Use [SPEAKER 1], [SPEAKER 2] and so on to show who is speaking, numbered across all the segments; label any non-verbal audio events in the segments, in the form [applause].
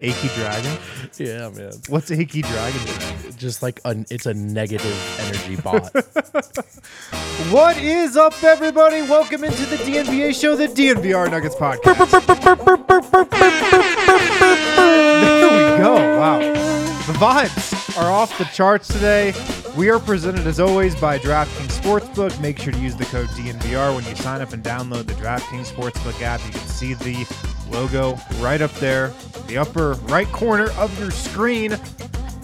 [SPEAKER 1] Achy Dragon?
[SPEAKER 2] Yeah, man.
[SPEAKER 1] What's Achy Dragon?
[SPEAKER 2] Just like a, it's a negative energy bot.
[SPEAKER 1] What is up, everybody? Welcome into the DNVR show, the DNVR Nuggets podcast. there we go. Wow. The vibes are off the charts today. We are presented as always by DraftKings Sportsbook. Make sure to use the code DNVR when you sign up and download the DraftKings Sportsbook app. You can see the logo right up there, the upper right corner of your screen.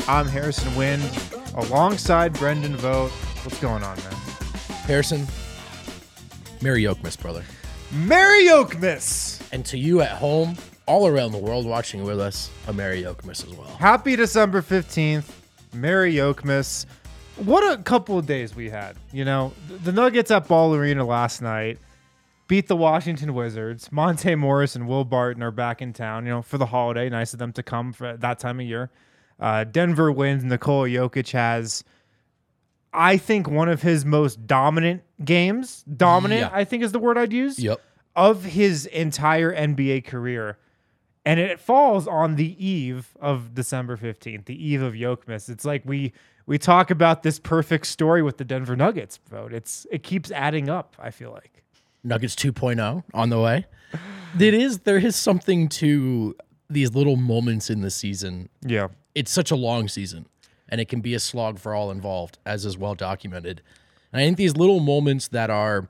[SPEAKER 1] I'm Harrison Wind alongside Brendan Vogt. What's going on, man?
[SPEAKER 2] Harrison, Merry Oakmas, brother.
[SPEAKER 1] Merry Oakmas!
[SPEAKER 2] And to you at home, all around the world watching with us, a Merry Oakmas as well.
[SPEAKER 1] Happy December 15th. Merry Oakmas. What a couple of days we had. You know, the Nuggets at Ball Arena last night beat the Washington Wizards. Monte Morris and Will Barton are back in town, you know, for the holiday. Nice of them to come for that time of year. Uh, Denver wins. Nikola Jokic has, I think, one of his most dominant games. Dominant,
[SPEAKER 2] Yeah.
[SPEAKER 1] I think, is the word I'd use
[SPEAKER 2] Yep.
[SPEAKER 1] of his entire NBA career. And it falls on the eve of December 15th, the eve of Yokmas. It's like we we talk about this perfect story with the Denver Nuggets Vogt. It's it keeps adding up, I feel like.
[SPEAKER 2] Nuggets 2.0 on the way. It is there is something to these little moments in the season.
[SPEAKER 1] Yeah.
[SPEAKER 2] It's such a long season and it can be a slog for all involved as is well documented. And I think these little moments that are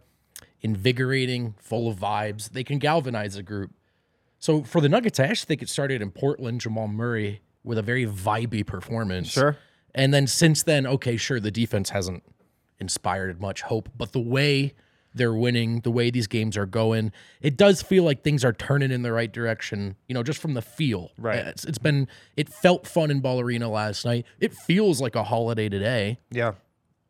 [SPEAKER 2] invigorating, full of vibes, they can galvanize a group. So for the Nuggets, I actually think it started in Portland, Jamal Murray with a very vibey performance.
[SPEAKER 1] Sure.
[SPEAKER 2] And then since then, okay, sure, the defense hasn't inspired much hope, but the way they're winning, the way these games are going, it does feel like things are turning in the right direction, you know, just from the feel.
[SPEAKER 1] Right.
[SPEAKER 2] Uh, it's, it's been, it felt fun in Ball Arena last night. It feels like a holiday today.
[SPEAKER 1] Yeah.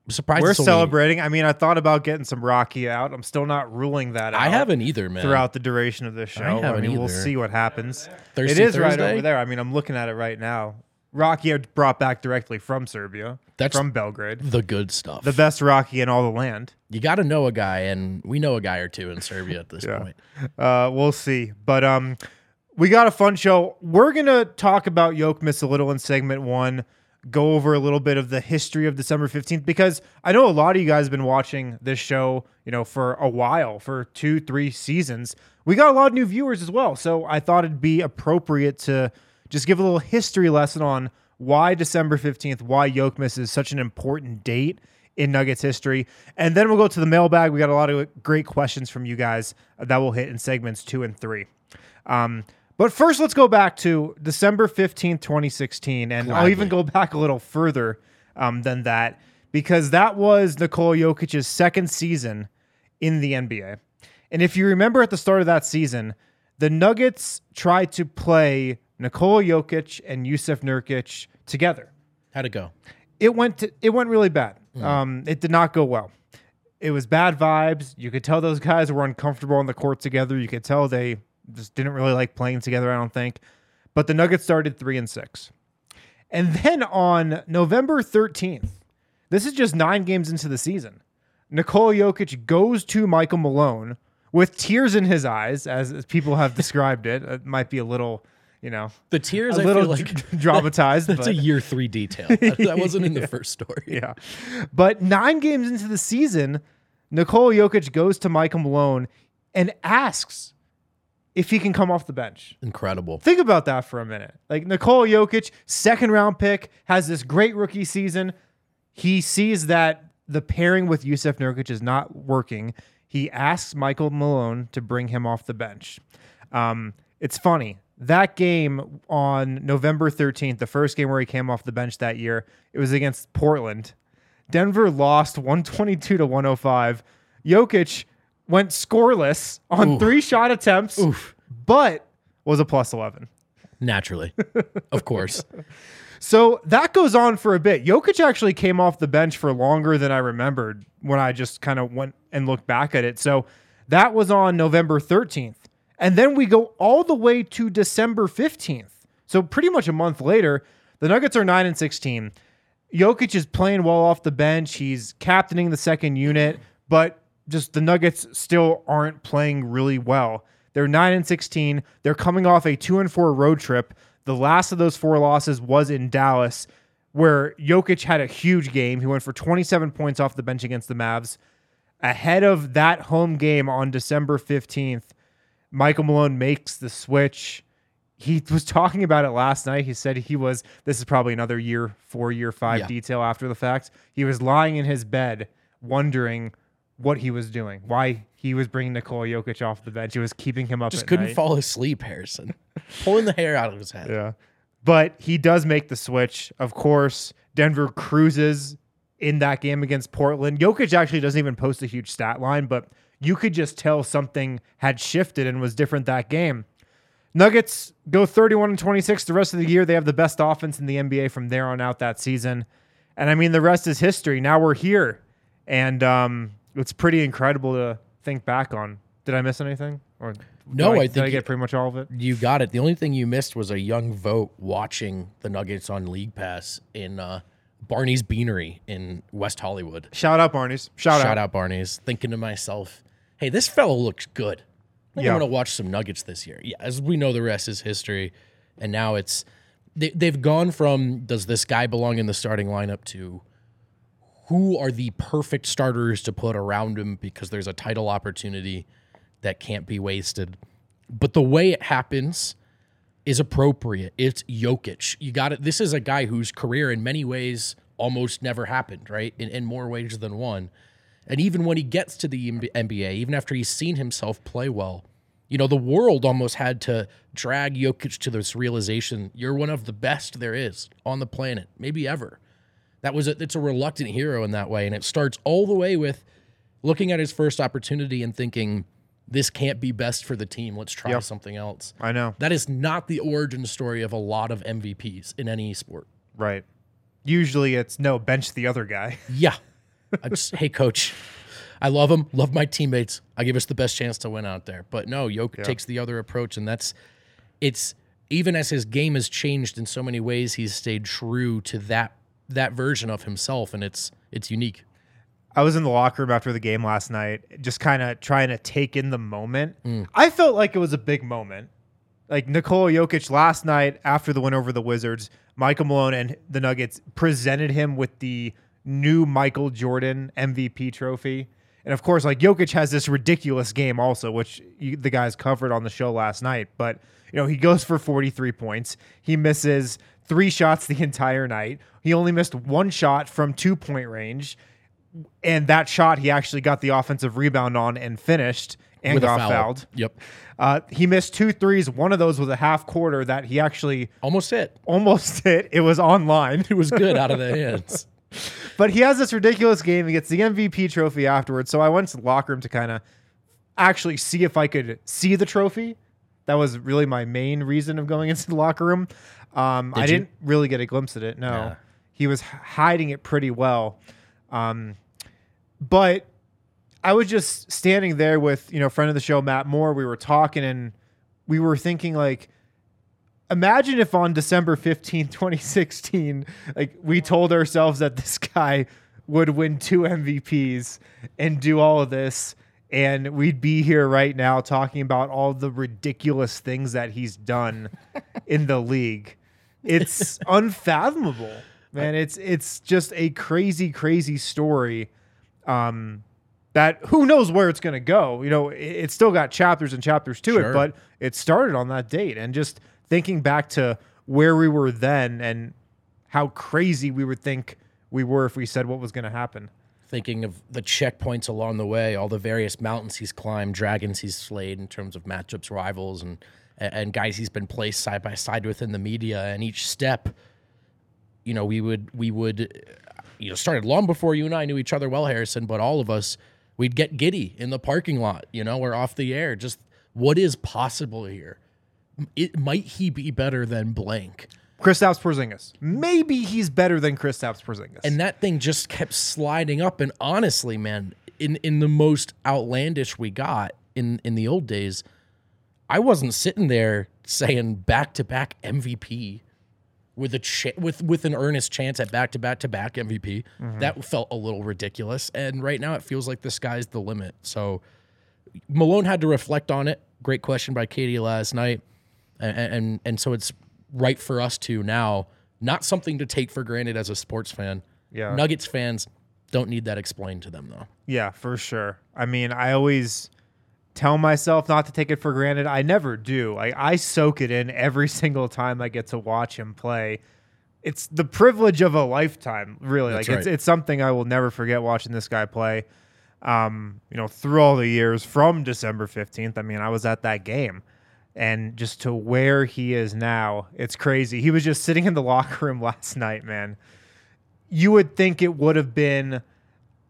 [SPEAKER 2] I'm surprised
[SPEAKER 1] We're celebrating. I mean, I thought about getting some Rakia out. I'm still not ruling that out.
[SPEAKER 2] I haven't either, man.
[SPEAKER 1] throughout the duration of this show. I,
[SPEAKER 2] haven't
[SPEAKER 1] mean, we'll see what happens.
[SPEAKER 2] Thirsty
[SPEAKER 1] it is right over there. I mean, I'm looking at it right now. Rakia brought back directly from Serbia,
[SPEAKER 2] That's-
[SPEAKER 1] from Belgrade.
[SPEAKER 2] the good stuff.
[SPEAKER 1] The best Rakia in all the land.
[SPEAKER 2] you got to know a guy, and we know a guy or two in Serbia at this point.
[SPEAKER 1] Uh, we'll see. But um, we got a fun show. We're gonna talk about Yokmas a little in segment one. Go over a little bit of the history of December fifteenth because I know a lot of you guys have been watching this show, you know, for a while, for two, three seasons. We got a lot of new viewers as well, so I thought it'd be appropriate to just give a little history lesson on why December fifteenth, why Yokmas is such an important date in Nuggets history. And then we'll go to the mailbag. We got a lot of great questions from you guys that will hit in segments two and three. Um, but first, let's go back to December 15th, 2016. And I'll even go back a little further um, than that because that was Nikola Jokic's second season in the NBA. And if you remember at the start of that season, the Nuggets tried to play Nikola Jokic and Yusuf Nurkic together
[SPEAKER 2] How'd it go?
[SPEAKER 1] it went to, it went really bad. Um, it did not go well. It was bad vibes. You could tell those guys were uncomfortable on the court together. You could tell they just didn't really like playing together. I don't think. But the Nuggets started three and six, and then on November thirteenth, this is just nine games into the season. Nikola Jokic goes to Michael Malone with tears in his eyes, as, as people have [laughs] described it. It might be a little, you know,
[SPEAKER 2] The tears,
[SPEAKER 1] a
[SPEAKER 2] I
[SPEAKER 1] little
[SPEAKER 2] feel like
[SPEAKER 1] dr- [laughs] dramatized.
[SPEAKER 2] That's
[SPEAKER 1] but-
[SPEAKER 2] a year three detail. That, [laughs] wasn't in the first story.
[SPEAKER 1] yeah. But nine games into the season, Nikola Jokic goes to Michael Malone and asks if he can come off the bench.
[SPEAKER 2] Incredible.
[SPEAKER 1] Think about that for a minute. Like Nikola Jokic, second round pick, has this great rookie season. He sees that the pairing with Yusuf Nurkic is not working. He asks Michael Malone to bring him off the bench. Um, it's funny. That game on November 13th, the first game where he came off the bench that year, it was against Portland. Denver lost 122 to 105. Jokic went scoreless on three shot attempts, but was a plus 11.
[SPEAKER 2] Naturally. of course. [laughs]
[SPEAKER 1] So that goes on for a bit. Jokic actually came off the bench for longer than I remembered when I just kind of went and looked back at it. So that was on November 13th. And then we go all the way to December 15th. So pretty much a month later, the Nuggets are 9 and 16. Jokic is playing well off the bench. He's captaining the second unit, but just the Nuggets still aren't playing really well. They're 9 and 16. They're coming off a 2 and 4 road trip. The last of those four losses was in Dallas, where Jokic had a huge game. He went for 27 points off the bench against the Mavs. Ahead of that home game on December 15th, Michael Malone makes the switch. He was talking about it last night. He said he was, this is probably another year, four, year five
[SPEAKER 2] Yeah.
[SPEAKER 1] detail after the fact. He was lying in his bed wondering what he was doing, why he was bringing Nikola Jokic off the bench. It was keeping him up
[SPEAKER 2] Just couldn't
[SPEAKER 1] night.
[SPEAKER 2] fall asleep, Harrison. [laughs] Pulling the hair out of his head.
[SPEAKER 1] Yeah. But he does make the switch. Of course, Denver cruises in that game against Portland. Jokic actually doesn't even post a huge stat line, but you could just tell something had shifted and was different that game. Nuggets go 31 and 26 the rest of the year. They have the best offense in the NBA from there on out that season. And I mean, the rest is history. Now we're here. And um, it's pretty incredible to think back on. Did I miss anything? Or
[SPEAKER 2] No,
[SPEAKER 1] did
[SPEAKER 2] I
[SPEAKER 1] did
[SPEAKER 2] think
[SPEAKER 1] I get pretty much all of it.
[SPEAKER 2] You got it. The only thing you missed was a young Vogt watching the Nuggets on League Pass in uh, Barney's Beanery in West Hollywood.
[SPEAKER 1] Shout out, Barney's. Shout,
[SPEAKER 2] Shout out Barney's. Thinking to myself, hey, this fellow looks good. I think
[SPEAKER 1] Yeah.
[SPEAKER 2] I'm going to watch some Nuggets this year. Yeah, as we know, the rest is history. And now it's they, they've gone from does this guy belong in the starting lineup to who are the perfect starters to put around him because there's a title opportunity that can't be wasted. But the way it happens is appropriate. It's Jokic. You got it. This is a guy whose career, in many ways, almost never happened, right? In, in more ways than one. And even when he gets to the NBA, even after he's seen himself play well, you know, the world almost had to drag Jokic to this realization you're one of the best there is on the planet, maybe ever. That was a, it's a reluctant hero in that way. And it starts all the way with looking at his first opportunity and thinking, this can't be best for the team. Let's try
[SPEAKER 1] Yep.
[SPEAKER 2] something else.
[SPEAKER 1] I know.
[SPEAKER 2] That is not the origin story of a lot of MVPs in any sport.
[SPEAKER 1] Right. Usually it's no, bench the other guy.
[SPEAKER 2] Yeah. I just, hey, coach, I love him, love my teammates. I give us the best chance to win out there. But no, Jokic takes the other approach, and that's it's even as his game has changed in so many ways, he's stayed true to that that version of himself, and it's it's unique.
[SPEAKER 1] I was in the locker room after the game last night, just kind of trying to take in the moment. Mm. I felt like it was a big moment. Like Nikola Jokic last night after the win over the Wizards, Michael Malone and the Nuggets presented him with the new Michael Jordan MVP trophy. And of course, like Jokic has this ridiculous game also, which you, the guys covered on the show last night. But, you know, he goes for 43 points. He misses three shots the [laughs] entire night. He only missed one shot from two point range and that shot he actually got the offensive rebound on and finished and
[SPEAKER 2] With
[SPEAKER 1] got
[SPEAKER 2] foul.
[SPEAKER 1] fouled.
[SPEAKER 2] Yep.
[SPEAKER 1] Uh, he missed two threes. One of those was a half quarter that he actually
[SPEAKER 2] Almost hit.
[SPEAKER 1] almost [laughs] hit. It was online,
[SPEAKER 2] It was good out of the [laughs] hands.
[SPEAKER 1] But he has this ridiculous game. He gets the MVP trophy afterwards. So I went to the locker room to kind of actually see if I could see the trophy. That was really my main reason of going [laughs] into the locker room. Um, I
[SPEAKER 2] Did you?
[SPEAKER 1] didn't really get a glimpse at it. No,
[SPEAKER 2] Nah.
[SPEAKER 1] he was hiding it pretty well. Um, but I was just standing there with, you know, friend of the show, Matt Moore. We were talking and we were thinking, like, imagine if on December 15, 2016, like, we told ourselves that this guy would win two MVPs and do all of this. And we'd be here right now talking about all the ridiculous things that he's done [laughs] in the league. It's [laughs] unfathomable, man. It's it's just a crazy, crazy story. Um, that who knows where it's going to go. You know, it, it's still got chapters and chapters to
[SPEAKER 2] Sure.
[SPEAKER 1] it, but it started on that date. And just thinking back to where we were then and how crazy we would think we were if we said what was going to happen.
[SPEAKER 2] Thinking of the checkpoints along the way, all the various mountains he's climbed, dragons he's slayed in terms of matchups, rivals, and and guys he's been placed side by side with in the media, and each step, you know, we would we would, you know, started long before you and I knew each other well, Harrison. But all of us, we'd get giddy in the parking lot, you know, or off the air. Just what is possible here? It might he be better than blank?
[SPEAKER 1] Kristaps Porzingis. Maybe he's better than Kristaps Porzingis.
[SPEAKER 2] and that thing just kept sliding up and honestly man in in the most outlandish we got in in the old days i wasn't sitting there saying back to back mvp with a ch- with with an earnest chance at back to back to back mvp that felt a little ridiculous and right now it feels like the sky's the limit so malone had to reflect on it great question by katie last night and and, and so it's right for us to now not something to take for granted as a sports fan
[SPEAKER 1] Yeah.
[SPEAKER 2] nuggets fans don't need that explained to them though
[SPEAKER 1] Yeah, for sure. I mean, I always tell myself not to take it for granted. I never do. I, I soak it in every [laughs] single time I get to watch him play. It's the privilege of a lifetime, really.
[SPEAKER 2] That's
[SPEAKER 1] like it's it's something I will never forget watching this guy play. Um, you know, through all the years from December 15th. I mean, I was at that game. And just to where he is now, it's crazy. He was just sitting in the [laughs] locker room last night, man. You would think it would have been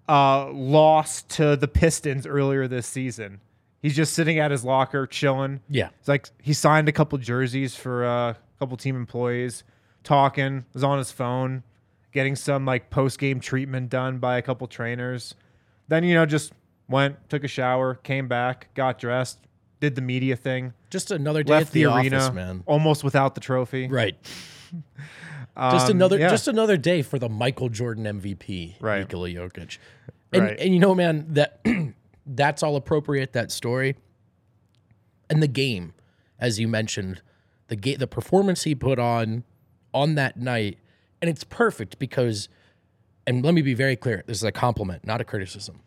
[SPEAKER 1] uh, lost to the Pistons earlier this season. He's just sitting at his locker, chilling.
[SPEAKER 2] yeah
[SPEAKER 1] It's like he signed a couple jerseys for uh, a couple team employees, talking, was on his phone, getting some like post game treatment done by a couple trainers. Then, you know, just went, took a shower, came back, got dressed, did the media thing,
[SPEAKER 2] just another day
[SPEAKER 1] left
[SPEAKER 2] at the,
[SPEAKER 1] the, arena
[SPEAKER 2] office man
[SPEAKER 1] almost without the trophy.
[SPEAKER 2] right [laughs] just
[SPEAKER 1] Um,
[SPEAKER 2] another
[SPEAKER 1] yeah.
[SPEAKER 2] just another day for the Michael Jordan MVP,
[SPEAKER 1] Right.
[SPEAKER 2] Nikola Jokic. And
[SPEAKER 1] Right.
[SPEAKER 2] and you know, man, that [clears throat] that's all appropriate. That story and the game, as you mentioned, the ga- the performance he put on on that night, and it's perfect because. And let me be very clear: this is a compliment, not a criticism.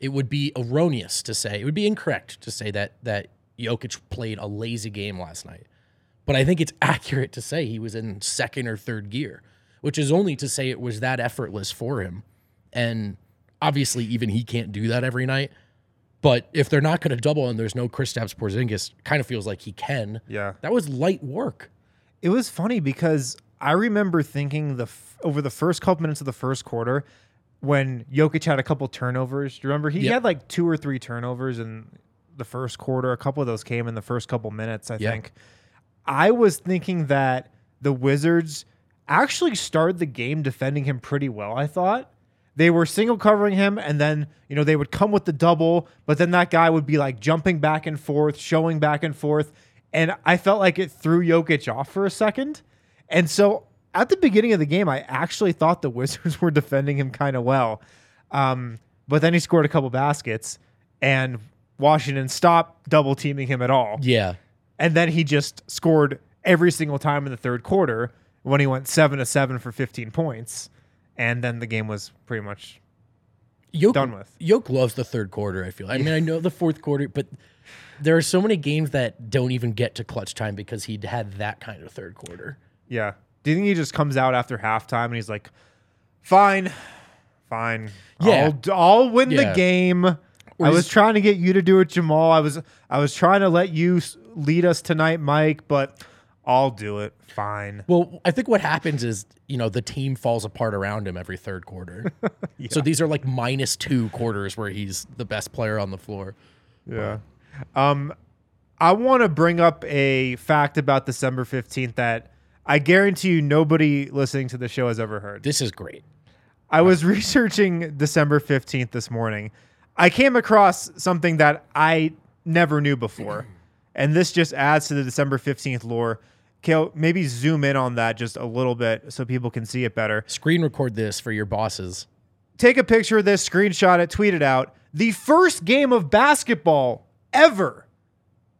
[SPEAKER 2] It would be erroneous to say, it would be incorrect to say that that Jokic played a lazy game last night. But I think it's [laughs] accurate to say he was in second or third gear, which is only to say it was that effortless for him. And obviously, even he can't do that every night. But if they're not going to double and there's no Kristaps Porzingis, kind of feels like he can.
[SPEAKER 1] Yeah.
[SPEAKER 2] That was light work.
[SPEAKER 1] It was funny because I remember thinking the f- over the first couple minutes of the first quarter when Jokic had a couple turnovers. Do you remember he
[SPEAKER 2] Yep.
[SPEAKER 1] had like two or three turnovers in the first quarter? A couple of those came in the first couple minutes, I think. I was thinking that the Wizards actually started the game defending him pretty well, I thought. They were single covering him and then, you know, they would come with the double, but then that guy would be like jumping back and forth, showing back and forth. And I felt like it threw Jokic off for a second. And so at the beginning of the game, I actually thought the [laughs] Wizards were defending him kind of well. Um, but then he scored a couple baskets and Washington stopped double teaming him at all.
[SPEAKER 2] Yeah.
[SPEAKER 1] And then he just scored every single time in the third quarter when he went seven to seven for 15 points. And then the game was pretty much
[SPEAKER 2] Yoke,
[SPEAKER 1] Done with.
[SPEAKER 2] Yoke loves the third quarter, I feel. I mean, I know the fourth quarter, but there are so many games that don't even get to clutch time because he'd had that kind of third quarter.
[SPEAKER 1] Yeah. Do you think he just comes out after halftime and he's like, fine, fine.
[SPEAKER 2] Yeah.
[SPEAKER 1] I'll, I'll win
[SPEAKER 2] Yeah.
[SPEAKER 1] the game. I was trying to get you to do it, Jamal. I was I was trying to let you lead us tonight, Mike, but I'll do it. Fine.
[SPEAKER 2] Well, I think what happens is, you know, the team falls apart around him every third quarter. [laughs] So these are like minus two quarters where he's the best player on the floor.
[SPEAKER 1] Yeah. Um, I want to bring up a fact about December 15th that I guarantee you nobody listening to the show has ever heard.
[SPEAKER 2] This is great.
[SPEAKER 1] I was [laughs] researching December 15th this morning. I came across something that I never knew before. [clears throat] and this just adds to the December 15th lore. Kale, maybe zoom in on that just a little bit so people can see it better.
[SPEAKER 2] Screen record this for your bosses.
[SPEAKER 1] Take a picture of this, screenshot it, tweet it out. The first game of basketball ever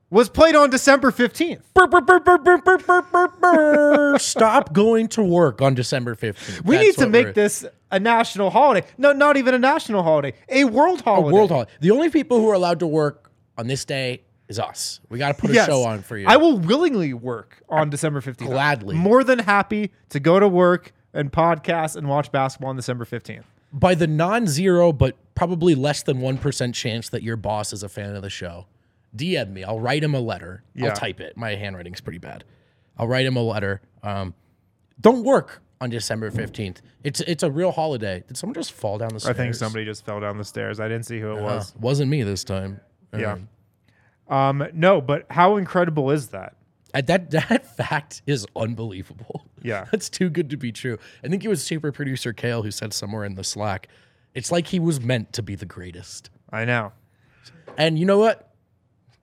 [SPEAKER 1] was played on December 15th. [laughs]
[SPEAKER 2] Stop going to work on December 15th.
[SPEAKER 1] We
[SPEAKER 2] That's
[SPEAKER 1] need to make this a national holiday. No, not even a national holiday, a world holiday.
[SPEAKER 2] a world holiday. The only people who are allowed to work on this day is us. We got to put a
[SPEAKER 1] Yes.
[SPEAKER 2] show on for you.
[SPEAKER 1] I will willingly work on December 15th.
[SPEAKER 2] Gladly.
[SPEAKER 1] More than happy to go to work and podcast and watch basketball on December 15th.
[SPEAKER 2] By the non-zero, but probably less than one percent chance that your boss is a fan of the show, DM me. I'll write him a letter.
[SPEAKER 1] Yeah.
[SPEAKER 2] I'll type it. My handwriting's pretty bad. I'll write him a letter. Um, don't work on December fifteenth. It's it's a real holiday. Did someone just fall down the stairs?
[SPEAKER 1] I think somebody just fell down the stairs. I didn't see who it
[SPEAKER 2] Uh,
[SPEAKER 1] was.
[SPEAKER 2] wasn't me this time.
[SPEAKER 1] Yeah.
[SPEAKER 2] Um,
[SPEAKER 1] Um, no, but how incredible is that?
[SPEAKER 2] That [laughs] that fact is unbelievable.
[SPEAKER 1] Yeah. [laughs]
[SPEAKER 2] That's too good to be true. I think it was super producer Kale who said somewhere in the Slack, it's like he was meant to be the greatest.
[SPEAKER 1] I know.
[SPEAKER 2] And you know what?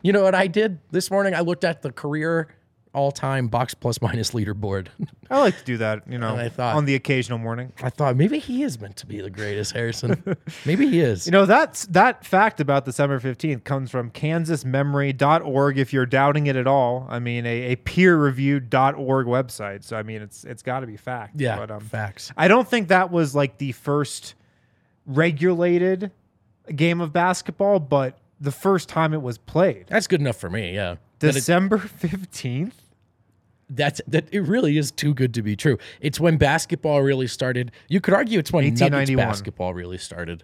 [SPEAKER 2] You know what I did this morning? I looked at the career all-time box plus minus leaderboard. [laughs]
[SPEAKER 1] I like to do that, you know,
[SPEAKER 2] And I thought-
[SPEAKER 1] on the occasional morning.
[SPEAKER 2] I thought maybe he is meant to be the greatest, Harrison. [laughs] maybe he is.
[SPEAKER 1] You know, that's that fact about December 15th comes from kansasmemory.org if you're doubting it at all. I mean, a, a peer-reviewed.org website. So I mean, it's it's got to be fact.
[SPEAKER 2] yeah,
[SPEAKER 1] But um,
[SPEAKER 2] facts.
[SPEAKER 1] I don't think that was like the first regulated game of basketball, but the first time it was played.
[SPEAKER 2] That's good enough for me. Yeah.
[SPEAKER 1] December 15th?
[SPEAKER 2] that's that it really is too good to be true. It's when basketball really started. You could argue it's when Nuggets basketball really started.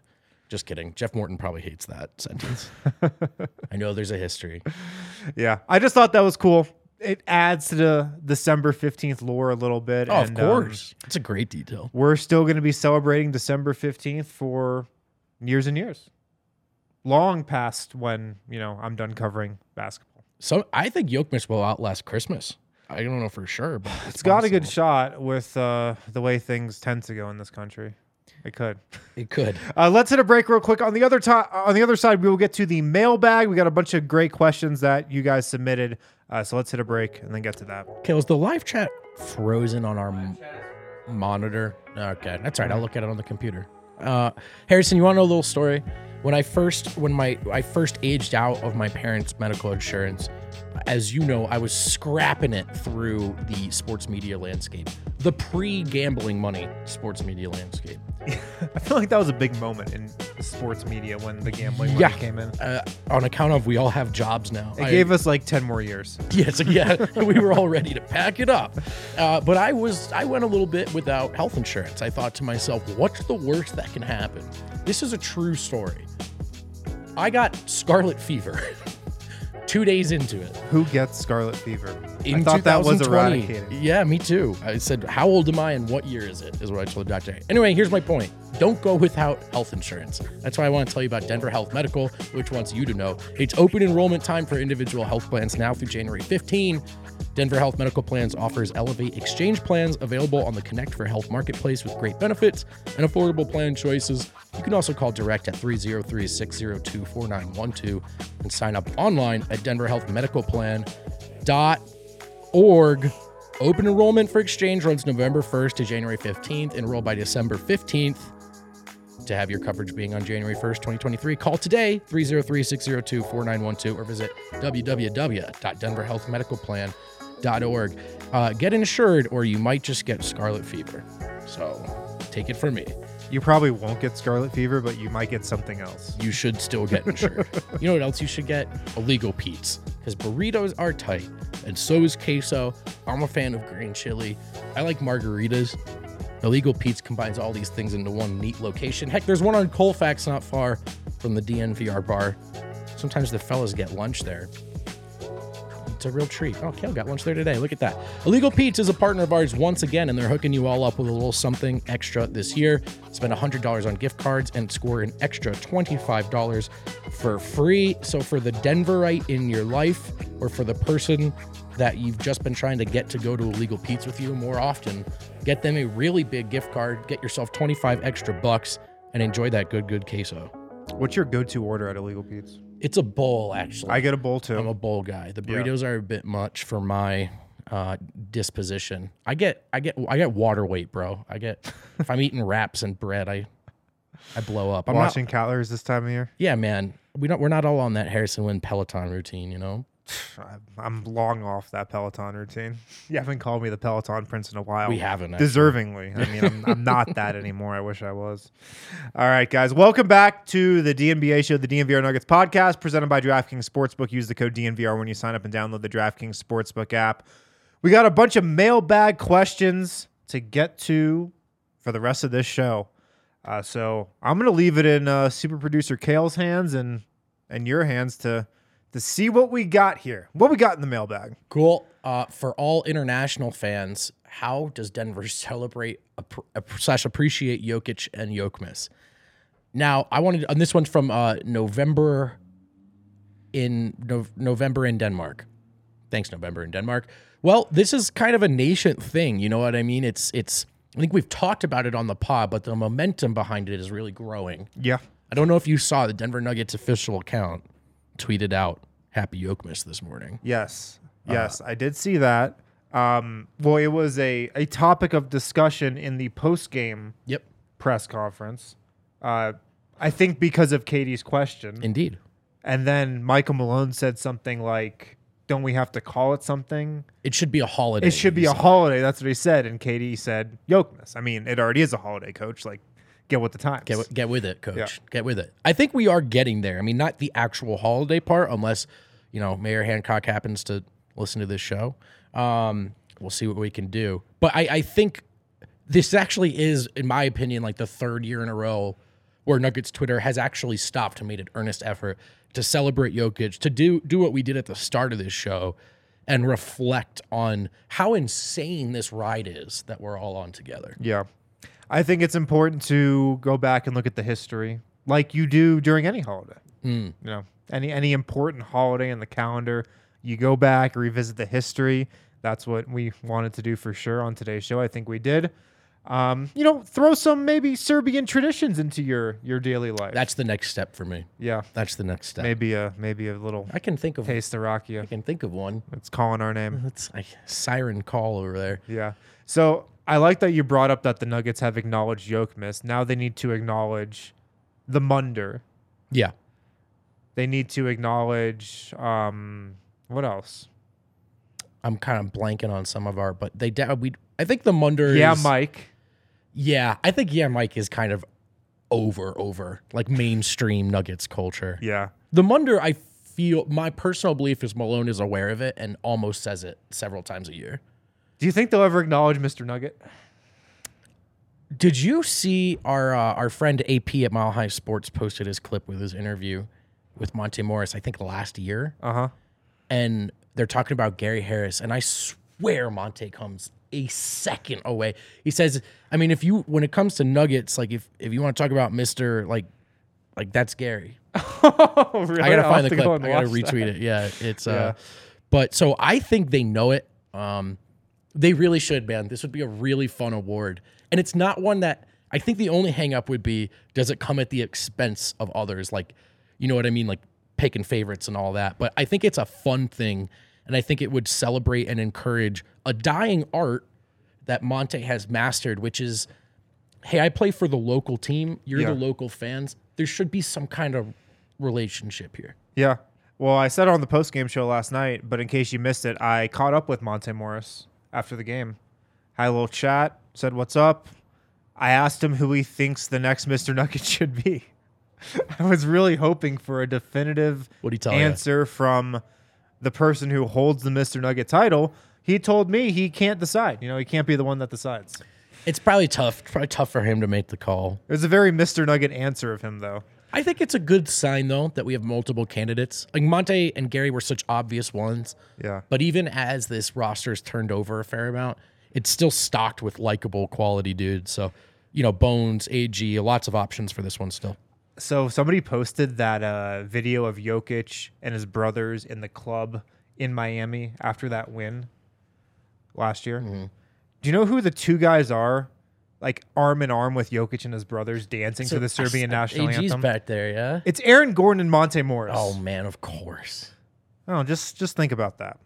[SPEAKER 2] Just kidding. Jeff Morton probably hates that sentence. [laughs] I know there's a history.
[SPEAKER 1] Yeah. I just thought that was cool. It adds to the December 15th lore a little bit.
[SPEAKER 2] Oh,
[SPEAKER 1] and,
[SPEAKER 2] of
[SPEAKER 1] um,
[SPEAKER 2] course. it's a great detail.
[SPEAKER 1] we're still going to be celebrating December 15th for years and years. Long past when, you know, I'm done covering basketball.
[SPEAKER 2] So I think Yokmas will outlast Christmas. I don't know for sure, but
[SPEAKER 1] It's got a good shot with uh, the way things tend to go in this country. It could. [laughs]
[SPEAKER 2] It could.
[SPEAKER 1] Uh, let's hit a break real quick. On the other time, on the other side, we will get to the mailbag. We got a bunch of great questions that you guys submitted. Uh, so let's hit a break and then get to that.
[SPEAKER 2] Okay, was the live chat frozen on our m- monitor? Okay, that's right. I'll look at it on the computer. Uh, Harrison, you want to know a little story? When I first, when my I first aged out of my parents' medical insurance, as you know, I was scrapping it through the sports media landscape, the pre-gambling money sports media landscape. [laughs]
[SPEAKER 1] I feel like that was a big moment in sports media when the gambling money
[SPEAKER 2] Yeah.
[SPEAKER 1] came in.
[SPEAKER 2] Uh, on account of we all have jobs now.
[SPEAKER 1] It
[SPEAKER 2] I-
[SPEAKER 1] gave us like 10 more years. [laughs]
[SPEAKER 2] Yes, yeah, [laughs] we were all ready to pack it up. Uh, but I was, I went a little bit without health insurance. I thought to myself, what's the worst that can happen? This is a true story. I got scarlet fever two days into it.
[SPEAKER 1] Who gets scarlet fever?
[SPEAKER 2] In
[SPEAKER 1] I thought that was
[SPEAKER 2] 2020.
[SPEAKER 1] eradicated.
[SPEAKER 2] Yeah, me too. I said, How old am I and what year is it? Is what I told the doctor. Anyway, here's my point. Don't go without health insurance. That's why I want to tell you about Denver Health Medical, which wants you to know it's open enrollment time for individual health plans now through January 15. Denver Health Medical Plans offers Elevate Exchange plans available on the Connect for Health marketplace with great benefits and affordable plan choices. You can also call direct at 303 602 4912 and sign up online at denverhealthmedicalplan.org. Open enrollment for exchange runs November 1st to January 15th. Enroll by December 15th to have your coverage being on January 1st, 2023. Call today, 303 602 4912, or visit www.denverhealthmedicalplan.org. Uh, get insured, or you might just get scarlet fever. So take it from me.
[SPEAKER 1] You probably won't get scarlet fever, but you might get something else.
[SPEAKER 2] You should still get insured. [laughs] you know what else you should get? Illegal Pete's. Because burritos are tight, and so is queso. I'm a fan of green chili. I like margaritas. Illegal Pete's combines all these things into one neat location. Heck, there's one on Colfax not far from the DNVR bar. Sometimes the fellas get lunch there. It's a real treat. Oh, Kale got lunch there today. Look at that. Illegal Pete's is a partner of ours once again, and they're hooking you all up with a little something extra this year. Spend $100 on gift cards and score an extra $25 for free. So, for the Denverite in your life, or for the person that you've just been trying to get to go to Illegal Pete's with you more often, get them a really big gift card, get yourself 25 extra bucks, and enjoy that good, good queso.
[SPEAKER 1] What's your go-to order at Illegal Pete's?
[SPEAKER 2] It's a bowl, actually.
[SPEAKER 1] I get a bowl too.
[SPEAKER 2] I'm a bowl guy. The
[SPEAKER 1] Yeah.
[SPEAKER 2] burritos are a bit much for my uh, disposition. I get, I get, I get water weight, bro. I get if I'm eating wraps and bread, I, I blow up. I'm
[SPEAKER 1] Watching
[SPEAKER 2] not,
[SPEAKER 1] calories this time of year.
[SPEAKER 2] yeah, man. We don't, we're not all on that Harrison Wind Peloton routine, you know. [sighs]
[SPEAKER 1] I'm long off that Peloton routine. [laughs] You haven't called me the Peloton Prince in a while.
[SPEAKER 2] We haven't, actually.
[SPEAKER 1] Deservingly. I mean, I'm, I'm not [laughs] that anymore. I wish I was. All right, guys. Welcome back to the DNVR show, the DNVR Nuggets podcast, presented by DraftKings Sportsbook. Use the code DNVR when you sign up and download the DraftKings Sportsbook app. We got a bunch of mailbag questions to get to for the rest of this show. Uh, so I'm going to leave it in uh, super producer Kale's hands and and your hands to to see what we got here. What we got in the mailbag.
[SPEAKER 2] Cool. Uh, for all international fans, how does Denver [laughs] celebrate slash appreciate Jokic and Jokmis? Now, I wanted, and this one's from uh, November in no, November in Denmark. Thanks, November in Denmark. Well, this is kind of a nascent thing. You know what I mean? It's it's. I think we've talked about it on the pod, but the momentum behind it is really growing.
[SPEAKER 1] Yeah.
[SPEAKER 2] I don't know if you saw the Denver Nuggets official account tweeted out Happy Yokmas this morning.
[SPEAKER 1] Yes. Yes, I did see that. Um, well, it was a, a topic of discussion in the post game
[SPEAKER 2] Yep,
[SPEAKER 1] press conference. Uh, I think because of Katie's question.
[SPEAKER 2] indeed.
[SPEAKER 1] And then Michael Malone said something like, Don't we have to call it something?
[SPEAKER 2] It should be a holiday.
[SPEAKER 1] It should be a holiday. That's what he said. And Katie said, Yokmas. I mean, it already is a holiday, coach. Like, get with the times.
[SPEAKER 2] Get, get with it, coach.
[SPEAKER 1] Yeah.
[SPEAKER 2] Get with it. I think we are getting there. I mean, not the actual holiday part, unless you know Mayor Hancock happens to listen to this show. Um, we'll see what we can do. But I, I think this actually is, in my opinion, like the third year in a row where Nuggets Twitter has actually stopped and made an earnest effort to celebrate Jokic, to do do what we did at the start of this show, and reflect on how insane this ride is that we're all on together.
[SPEAKER 1] Yeah. I think it's important to go back and look at the history like you do during any holiday. You know, any any important holiday in the calendar, you go back, revisit the history. That's what we wanted to do for sure on today's show. I think we did. Um, you know, throw some maybe Serbian traditions into your your daily life.
[SPEAKER 2] That's the next step for me.
[SPEAKER 1] yeah.
[SPEAKER 2] That's the next step.
[SPEAKER 1] Maybe a maybe a little
[SPEAKER 2] I can think of
[SPEAKER 1] taste of Rakia.
[SPEAKER 2] I can think of one.
[SPEAKER 1] It's calling our name.
[SPEAKER 2] It's a siren call over there.
[SPEAKER 1] Yeah. So I like that you brought up that the Nuggets have acknowledged Yokmas. Now they need to acknowledge the Munder.
[SPEAKER 2] Yeah.
[SPEAKER 1] They need to acknowledge um what else?
[SPEAKER 2] I'm kind of blanking on some of our, but they we I think the Munder
[SPEAKER 1] Yeah,
[SPEAKER 2] is-
[SPEAKER 1] Mike.
[SPEAKER 2] Yeah, I think yeah Mike is kind of over over like mainstream Nuggets culture.
[SPEAKER 1] Yeah.
[SPEAKER 2] The Munder I feel my personal belief is Malone is aware of it and almost says it several times a year.
[SPEAKER 1] Do you think they'll ever acknowledge Mr. Nugget?
[SPEAKER 2] Did you see our uh, our friend AP at Mile High Sports posted his clip with his interview with Monte Morris? I think last year.
[SPEAKER 1] Uh huh.
[SPEAKER 2] and they're talking about Gary Harris, and I swear Monte comes a second away. He says, I mean, if you when it comes to Nuggets, like if if you want to talk about Mister, like like that's Gary. [laughs]
[SPEAKER 1] oh, really?
[SPEAKER 2] I gotta
[SPEAKER 1] I'll
[SPEAKER 2] find the
[SPEAKER 1] to
[SPEAKER 2] clip.
[SPEAKER 1] go
[SPEAKER 2] I gotta retweet
[SPEAKER 1] that.
[SPEAKER 2] it. Yeah, it's
[SPEAKER 1] Yeah.
[SPEAKER 2] uh, but so I think they know it. Um, they really should, man. This would be a really fun award, and it's not one that I think the only hang up would be does it come at the expense of others? Like, you know what I mean? Like picking favorites and all that. But I think it's a fun thing, and I think it would celebrate and encourage a dying art that Monte has mastered, which is, hey, I play for the local team. You're
[SPEAKER 1] Yeah.
[SPEAKER 2] the local fans. There should be some kind of relationship here.
[SPEAKER 1] Yeah. Well, I said on the post game show last night, but in case you missed it, I caught up with Monte Morris after the game. Had a little chat, said what's up. I asked him who he thinks the next Mr. Nugget [laughs] should be. [laughs] I was really hoping for a definitive
[SPEAKER 2] What'd he tell ya?
[SPEAKER 1] answer from the person who holds the Mr. Nugget title. He told me he can't decide. You know, he can't be the one that decides.
[SPEAKER 2] It's probably tough. Probably tough for him to make the call.
[SPEAKER 1] It was a very Mr. Nugget answer of him, though.
[SPEAKER 2] I think it's a good sign though that we have multiple candidates. Like Monte and Gary were such obvious ones.
[SPEAKER 1] Yeah.
[SPEAKER 2] But even as this roster's turned over a fair amount, it's still stocked with likable quality dudes. So, you know, Bones, AG, lots of options for this one still.
[SPEAKER 1] So somebody posted that uh, video of Jokic and his brothers in the club in Miami after that win last year.
[SPEAKER 2] Mm-hmm.
[SPEAKER 1] Do you know who the two guys are? Like arm in arm with Jokic and his brothers dancing to the Serbian national
[SPEAKER 2] AG's
[SPEAKER 1] anthem.
[SPEAKER 2] back there, yeah.
[SPEAKER 1] It's Aaron Gordon and Monte Morris.
[SPEAKER 2] Oh man, of course.
[SPEAKER 1] Oh, just just think about that.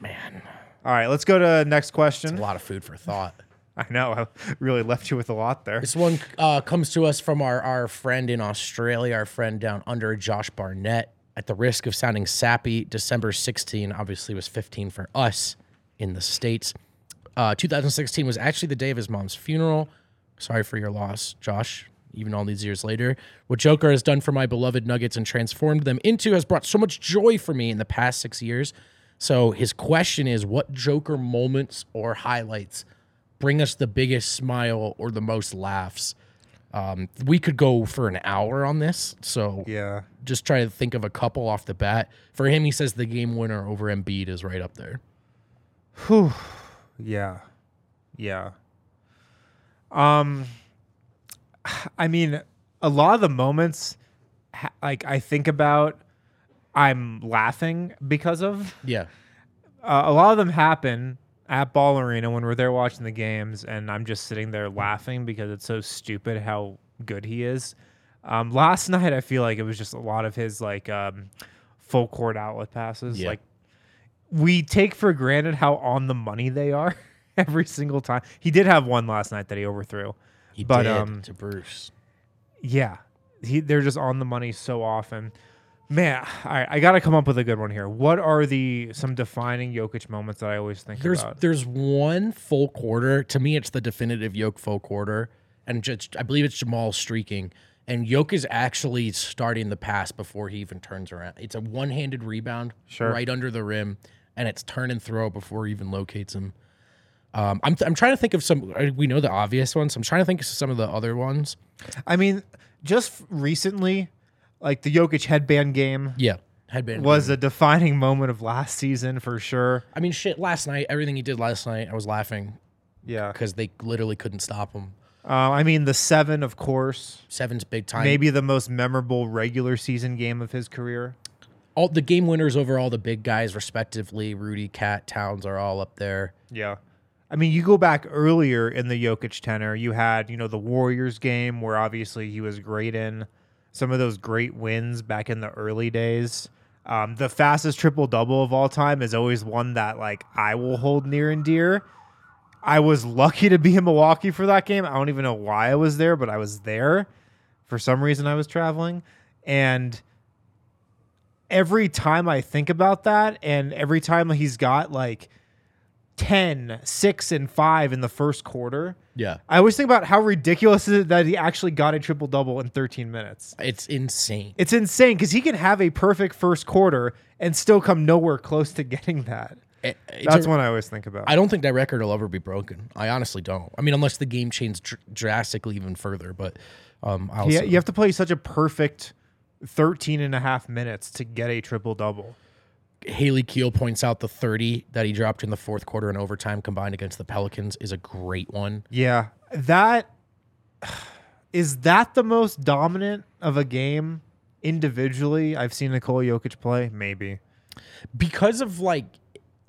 [SPEAKER 2] Man,
[SPEAKER 1] All right, let's go to next question.
[SPEAKER 2] a lot of food for thought. [laughs]
[SPEAKER 1] I know I really left you with a lot there.
[SPEAKER 2] This one uh, comes to us from our, our friend in Australia, our friend down under, Josh Barnett. at the risk of sounding sappy, December 16 obviously was 15 for us in the States. Uh, 2016 was actually the day of his mom's funeral. Sorry for your loss, Josh, even all these years later. What Joker has done for my beloved Nuggets and transformed them into has brought so much joy for me in the past six years. So his question is what Joker moments or highlights bring us the biggest smile or the most laughs? Um, we could go for an hour on this. So
[SPEAKER 1] Yeah.
[SPEAKER 2] just try to think of a couple off the bat. For him, he says the game winner over Embiid is right up there.
[SPEAKER 1] Whew. Yeah. Yeah. Um I mean, a lot of the moments ha- like I think about I'm laughing because of
[SPEAKER 2] Yeah.
[SPEAKER 1] uh, a lot of them happen at Ball Arena when we're there watching the games, and I'm just sitting there laughing because it's so stupid how good he is. Um, last night, I feel like it was just a lot of his like um, full court outlet passes.
[SPEAKER 2] Yeah.
[SPEAKER 1] Like we take for granted how on the money they are [laughs] every single time. He did have one last night that he overthrew.
[SPEAKER 2] He
[SPEAKER 1] But,
[SPEAKER 2] did
[SPEAKER 1] um,
[SPEAKER 2] to Bruce.
[SPEAKER 1] Yeah, he, they're just on the money so often. Man, all right, I got to come up with a good one here. What are the some defining Jokic moments that I always think
[SPEAKER 2] There's
[SPEAKER 1] about?
[SPEAKER 2] there's one full quarter. To me, it's the definitive Yoke full quarter, and just I believe it's Jamal streaking, and Yoke is actually starting the pass before he even turns around. It's a one handed rebound,
[SPEAKER 1] Sure.
[SPEAKER 2] right under the rim, and it's turn and throw before he even locates him. Um, I'm I'm trying to think of some. We know the obvious ones. I'm trying to think of some of the other ones.
[SPEAKER 1] I mean, just recently, like the Jokic headband game
[SPEAKER 2] Yeah, headband
[SPEAKER 1] was a defining moment of last season for sure.
[SPEAKER 2] I mean, shit. Last night, everything he did last night, I was laughing
[SPEAKER 1] Yeah.
[SPEAKER 2] because they literally couldn't stop him.
[SPEAKER 1] Uh, I mean, the seven, of course,
[SPEAKER 2] Seven's big time.
[SPEAKER 1] maybe the most memorable regular season game of his career.
[SPEAKER 2] All the game winners over all the big guys, respectively. Rudy, Cat, Towns are all up there.
[SPEAKER 1] Yeah. I mean, you go back earlier in the Jokic tenor, you had, you know, the Warriors game where obviously he was great in some of those great wins back in the early days. Um, the fastest triple double of all time is always one that like I will hold near and dear. I was lucky to be in Milwaukee for that game. I don't even know why I was there, but I was there. For some reason I was traveling. And every time I think about that, and every time he's got like 10, 6, and 5 in the first quarter,
[SPEAKER 2] Yeah.
[SPEAKER 1] I always think about how ridiculous is it that he actually got a triple double in 13 minutes.
[SPEAKER 2] It's insane.
[SPEAKER 1] It's insane because he can have a perfect first quarter and still come nowhere close to [laughs] getting that.
[SPEAKER 2] It-
[SPEAKER 1] That's
[SPEAKER 2] a-
[SPEAKER 1] what I always think about.
[SPEAKER 2] I don't think that record will ever be broken. I honestly don't. I mean, unless the game changed dr- drastically even further. But um, I also,
[SPEAKER 1] Yeah, you have to play such a perfect 13 and a half minutes to get a triple double.
[SPEAKER 2] Haley Keel points out the 30 that he dropped in the fourth quarter and overtime combined against the Pelicans is a great one.
[SPEAKER 1] Yeah, that is that the most dominant of a game individually I've seen Nikola Jokic play. Maybe.
[SPEAKER 2] because of like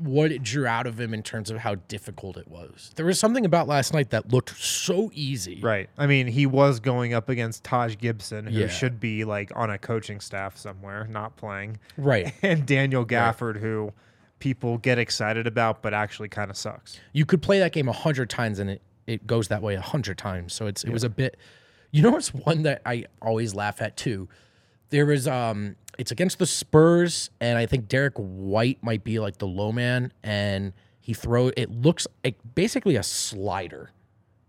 [SPEAKER 2] what it drew out of him in terms of how difficult it was. There was something about last night that looked so easy.
[SPEAKER 1] Right. I mean, he was going up against Taj Gibson, who
[SPEAKER 2] Yeah.
[SPEAKER 1] should be like on a coaching staff somewhere, not playing,
[SPEAKER 2] Right. [laughs]
[SPEAKER 1] and Daniel Gafford, who people get excited about, but actually kind of sucks.
[SPEAKER 2] You could play that game a hundred times and it, it goes that way a hundred times. So it's it was a bit you know it's one that I always laugh at too? There was um it's against the Spurs and I think Derek White might be like the low man and he throw it looks like basically a slider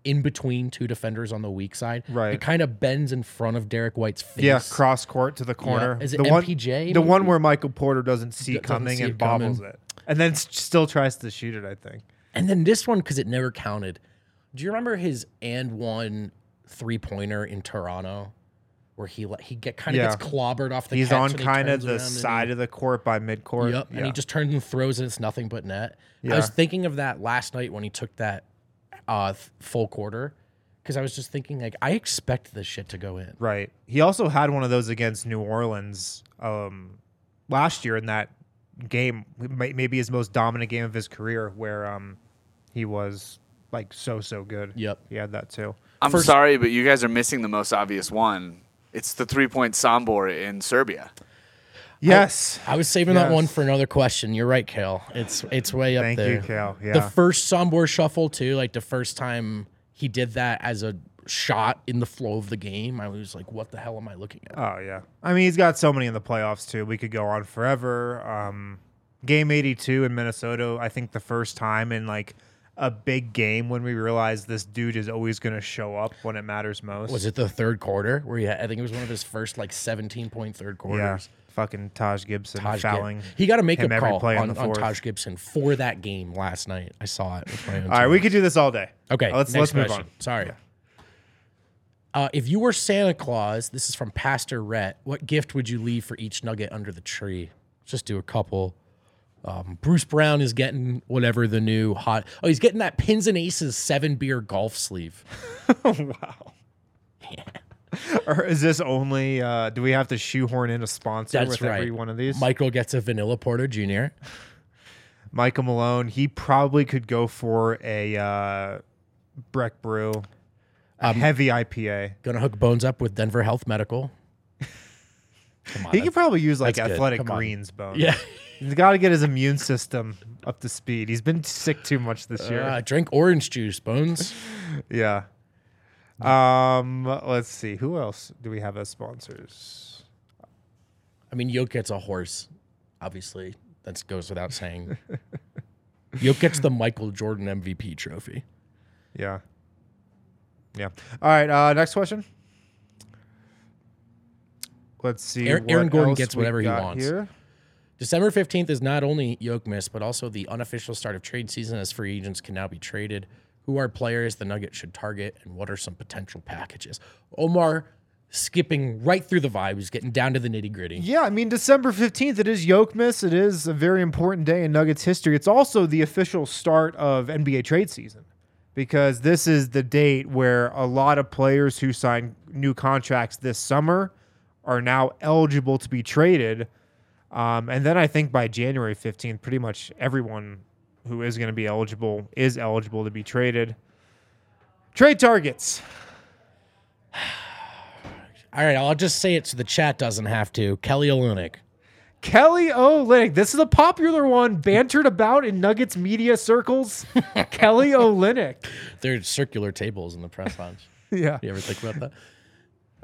[SPEAKER 2] in between two defenders on the weak side.
[SPEAKER 1] Right.
[SPEAKER 2] It kind of bends in front of Derek White's face.
[SPEAKER 1] Yeah, cross court to the corner.
[SPEAKER 2] Is it
[SPEAKER 1] the one,
[SPEAKER 2] MPJ
[SPEAKER 1] The one where Michael Porter doesn't see
[SPEAKER 2] Doesn't
[SPEAKER 1] coming
[SPEAKER 2] see
[SPEAKER 1] and
[SPEAKER 2] it coming.
[SPEAKER 1] bobbles it, and then still tries to shoot it. I think.
[SPEAKER 2] And then this one, because it never counted. Do you remember his and one three pointer in Toronto, where he let he get kind of
[SPEAKER 1] Yeah.
[SPEAKER 2] gets clobbered off the.
[SPEAKER 1] He's
[SPEAKER 2] catch
[SPEAKER 1] on
[SPEAKER 2] and he
[SPEAKER 1] kind of the
[SPEAKER 2] around and he-
[SPEAKER 1] side of the court by midcourt.
[SPEAKER 2] Yep, and he just turns and throws and it's nothing but net. I was thinking of that last night when he took that uh, th- full quarter, because I was just thinking like I expect this shit to go in.
[SPEAKER 1] Right. He also had one of those against New Orleans um, last year in that game, maybe his most dominant game of his career, where um, he was like so so good.
[SPEAKER 2] Yep.
[SPEAKER 1] He had that too.
[SPEAKER 3] I'm
[SPEAKER 2] First-
[SPEAKER 3] sorry, but you guys are missing the most obvious one. It's the three point Sombor in Serbia.
[SPEAKER 1] Yes.
[SPEAKER 2] I was saving that one for another question. You're right, Kale. It's it's way up
[SPEAKER 1] Thank
[SPEAKER 2] there.
[SPEAKER 1] you, Cal.
[SPEAKER 2] The first Sombor shuffle too, like the first time he did that as a shot in the flow of the game. I was like, what the hell am I looking at?
[SPEAKER 1] Oh yeah. I mean, he's got so many in the playoffs too. We could go on forever. Um, game 82 in Minnesota. I think the first time in like a big game when we realized this dude is always going to show up when it matters most.
[SPEAKER 2] Was it the third quarter where he had, I think it was one of his first like 17 point third quarters? Yeah.
[SPEAKER 1] Fucking Taj Gibson
[SPEAKER 2] Taj Gib-
[SPEAKER 1] fouling.
[SPEAKER 2] He got a makeup
[SPEAKER 1] him every
[SPEAKER 2] call
[SPEAKER 1] play
[SPEAKER 2] on,
[SPEAKER 1] the
[SPEAKER 2] on. Taj Gibson for that game last night. I saw it.
[SPEAKER 1] All right, we could do this all day.
[SPEAKER 2] Okay,
[SPEAKER 1] let's
[SPEAKER 2] next
[SPEAKER 1] let's move
[SPEAKER 2] question.
[SPEAKER 1] on.
[SPEAKER 2] Sorry. Uh, if you were Santa Claus, this is from Pastor Rhett. What gift would you leave for each nugget under the tree? Just do a couple. Um, Bruce Brown is getting whatever the new hot. Oh, he's getting that Pins and Aces seven beer golf sleeve. [laughs]
[SPEAKER 1] wow. [laughs] Or is this only? Uh, do we have to shoehorn in a sponsor
[SPEAKER 2] That's
[SPEAKER 1] with
[SPEAKER 2] right.
[SPEAKER 1] every one of these?
[SPEAKER 2] Michael gets a vanilla porter junior.
[SPEAKER 1] Michael Malone. He probably could go for a uh, Breck Brew, a
[SPEAKER 2] Um,
[SPEAKER 1] heavy IPA.
[SPEAKER 2] Gonna hook bones up with Denver Health Medical. [laughs] On,
[SPEAKER 1] He could probably use like athletic greens bone.
[SPEAKER 2] yeah.
[SPEAKER 1] He's got to get his immune system up to speed. He's been sick too much this year.
[SPEAKER 2] Uh, drink orange juice, Bones. [laughs]
[SPEAKER 1] yeah. Um. Let's see. Who else do we have as sponsors?
[SPEAKER 2] I mean, Yoke gets a horse. Obviously, that goes without saying. [laughs] Yoke gets the Michael Jordan MVP trophy.
[SPEAKER 1] Yeah. Yeah. All right. Uh, next question. Let's see.
[SPEAKER 2] Aaron-
[SPEAKER 1] what
[SPEAKER 2] Aaron Gordon gets whatever he wants.
[SPEAKER 1] Here.
[SPEAKER 2] December 15th is not only Yokmas, but also the unofficial start of trade season as free agents can now be traded. Who are players the Nuggets should target, and what are some potential packages? Omar skipping right through the vibes, getting down to the nitty gritty.
[SPEAKER 1] Yeah, I mean December fifteenth. It is Yokmas. It is a very important day in Nuggets history. It's also the official start of NBA trade season because this is the date where a lot of players who signed new contracts this summer are now eligible to be traded. Um, and then I think by January fifteenth, pretty much everyone who is going to be eligible is eligible to be traded. Trade targets. [sighs]
[SPEAKER 2] All right, I'll just say it so the chat doesn't have to. Kelly Olynyk.
[SPEAKER 1] Kelly Olynyk. This is a popular one, bantered about in Nuggets media circles. [laughs] Kelly Olynyk.
[SPEAKER 2] There's circular tables in the press lounge. [laughs]
[SPEAKER 1] Yeah.
[SPEAKER 2] You ever think about that?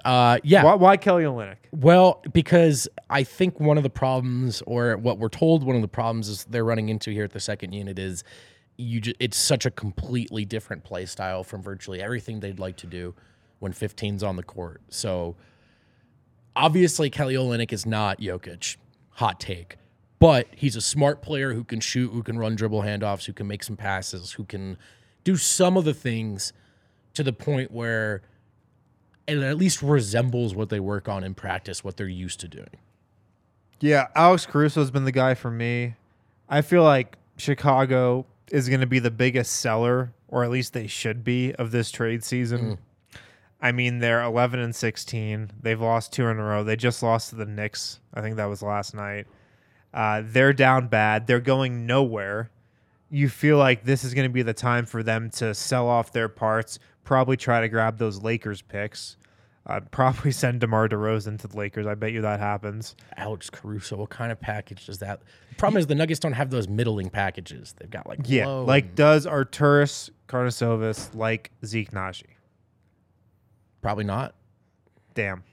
[SPEAKER 2] Uh, yeah.
[SPEAKER 1] Why, why Kelly Olynyk?
[SPEAKER 2] Well, because I think one of the problems, or what we're told, one of the problems is they're running into here at the second unit is you. It's such a completely different play style from virtually everything they'd like to do when 15's on the court. So obviously, Kelly Olynyk is not Jokic. Hot take. But he's a smart player who can shoot, who can run dribble handoffs, who can make some passes, who can do some of the things to the point where it at least resembles what they work on in practice, what they're used to doing.
[SPEAKER 1] Yeah, Alex Caruso has been the guy for me. I feel like Chicago is going to be the biggest seller, or at least they should be, of this trade season. I mean, they're 11 and 16. They've lost two in a row. They just lost to the Knicks. I think that was last night. Uh, they're down bad. They're going nowhere. You feel like this is going to be the time for them to sell off their parts, probably try to grab those Lakers picks. I'd [laughs] probably send DeMar DeRozan to the Lakers. I bet you that happens.
[SPEAKER 2] Alex Caruso, what kind of package does that? The problem is the Nuggets don't have those middling packages. They've got like
[SPEAKER 1] Yeah,
[SPEAKER 2] low
[SPEAKER 1] like
[SPEAKER 2] and-
[SPEAKER 1] does Arturas Karnisovas like Zeke Nnaji?
[SPEAKER 2] probably not.
[SPEAKER 1] Damn.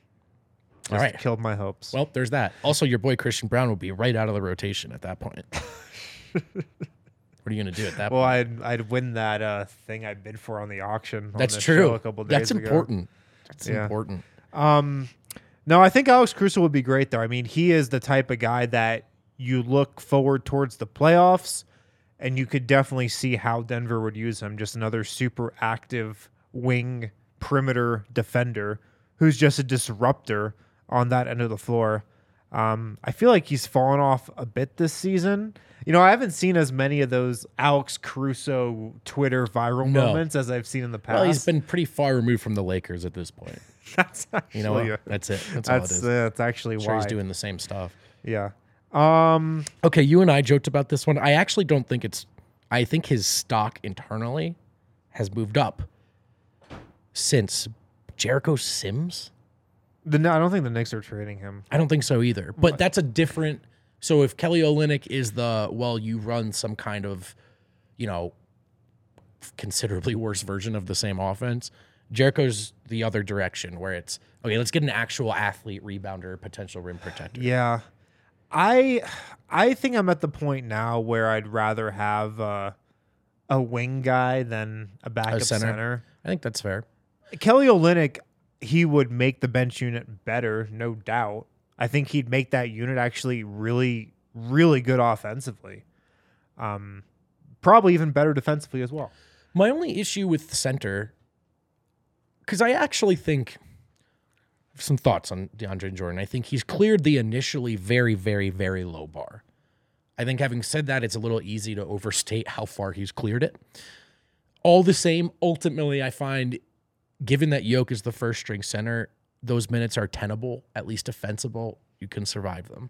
[SPEAKER 1] Just
[SPEAKER 2] All right.
[SPEAKER 1] killed my hopes.
[SPEAKER 2] Well, there's that. Also, your boy Christian Braun will be right out of the rotation at that point. [laughs] what are you going to do at that
[SPEAKER 1] well,
[SPEAKER 2] point?
[SPEAKER 1] I'd I'd win that uh, thing I bid for on the auction. on
[SPEAKER 2] That's true.
[SPEAKER 1] show A couple days
[SPEAKER 2] That's
[SPEAKER 1] ago.
[SPEAKER 2] important. That's
[SPEAKER 1] Yeah.
[SPEAKER 2] important.
[SPEAKER 1] Um, no, I think Alex Caruso would be great though. I mean, he is the type of guy that you look forward towards the playoffs, and you could definitely see how Denver would use him. Just another super active wing perimeter defender who's just a disruptor on that end of the floor. Um, I feel like he's fallen off a bit this season. You know, I haven't seen as many of those Alex Caruso Twitter viral
[SPEAKER 2] No.
[SPEAKER 1] moments as I've seen in the past.
[SPEAKER 2] Well, he's been pretty far removed from the Lakers at this point. [laughs]
[SPEAKER 1] that's actually
[SPEAKER 2] You know what? That's it. That's, all it
[SPEAKER 1] that's uh, that's actually
[SPEAKER 2] sure
[SPEAKER 1] why.
[SPEAKER 2] he's doing the same stuff.
[SPEAKER 1] Yeah. Um.
[SPEAKER 2] Okay, you and I joked about this one. I actually don't think it's. I think his stock internally has moved up since Jericho Sims.
[SPEAKER 1] The I don't think the Knicks are trading him.
[SPEAKER 2] I don't think so either. But that's a different. So if Kelly Olynyk is the well, you run some kind of, you know, considerably worse version of the same offense, Jericho's the other direction where it's okay. Let's get an actual athlete rebounder, potential rim protector.
[SPEAKER 1] Yeah. I I think I'm at the point now where I'd rather have uh, a wing guy than a backup
[SPEAKER 2] center.
[SPEAKER 1] center.
[SPEAKER 2] I think that's fair.
[SPEAKER 1] Kelly Olynyk, he would make the bench unit better, no doubt. I think he'd make that unit actually really, really good offensively. Um, probably even better defensively as well.
[SPEAKER 2] My only issue with center, because I actually think some thoughts on DeAndre Jordan. I think he's cleared the initially very, very, very low bar. I think having said that, it's a little easy to overstate how far he's cleared it. All the same, ultimately, I find given that Yoke is the first string center, those minutes are tenable, at least defensible. You can survive them.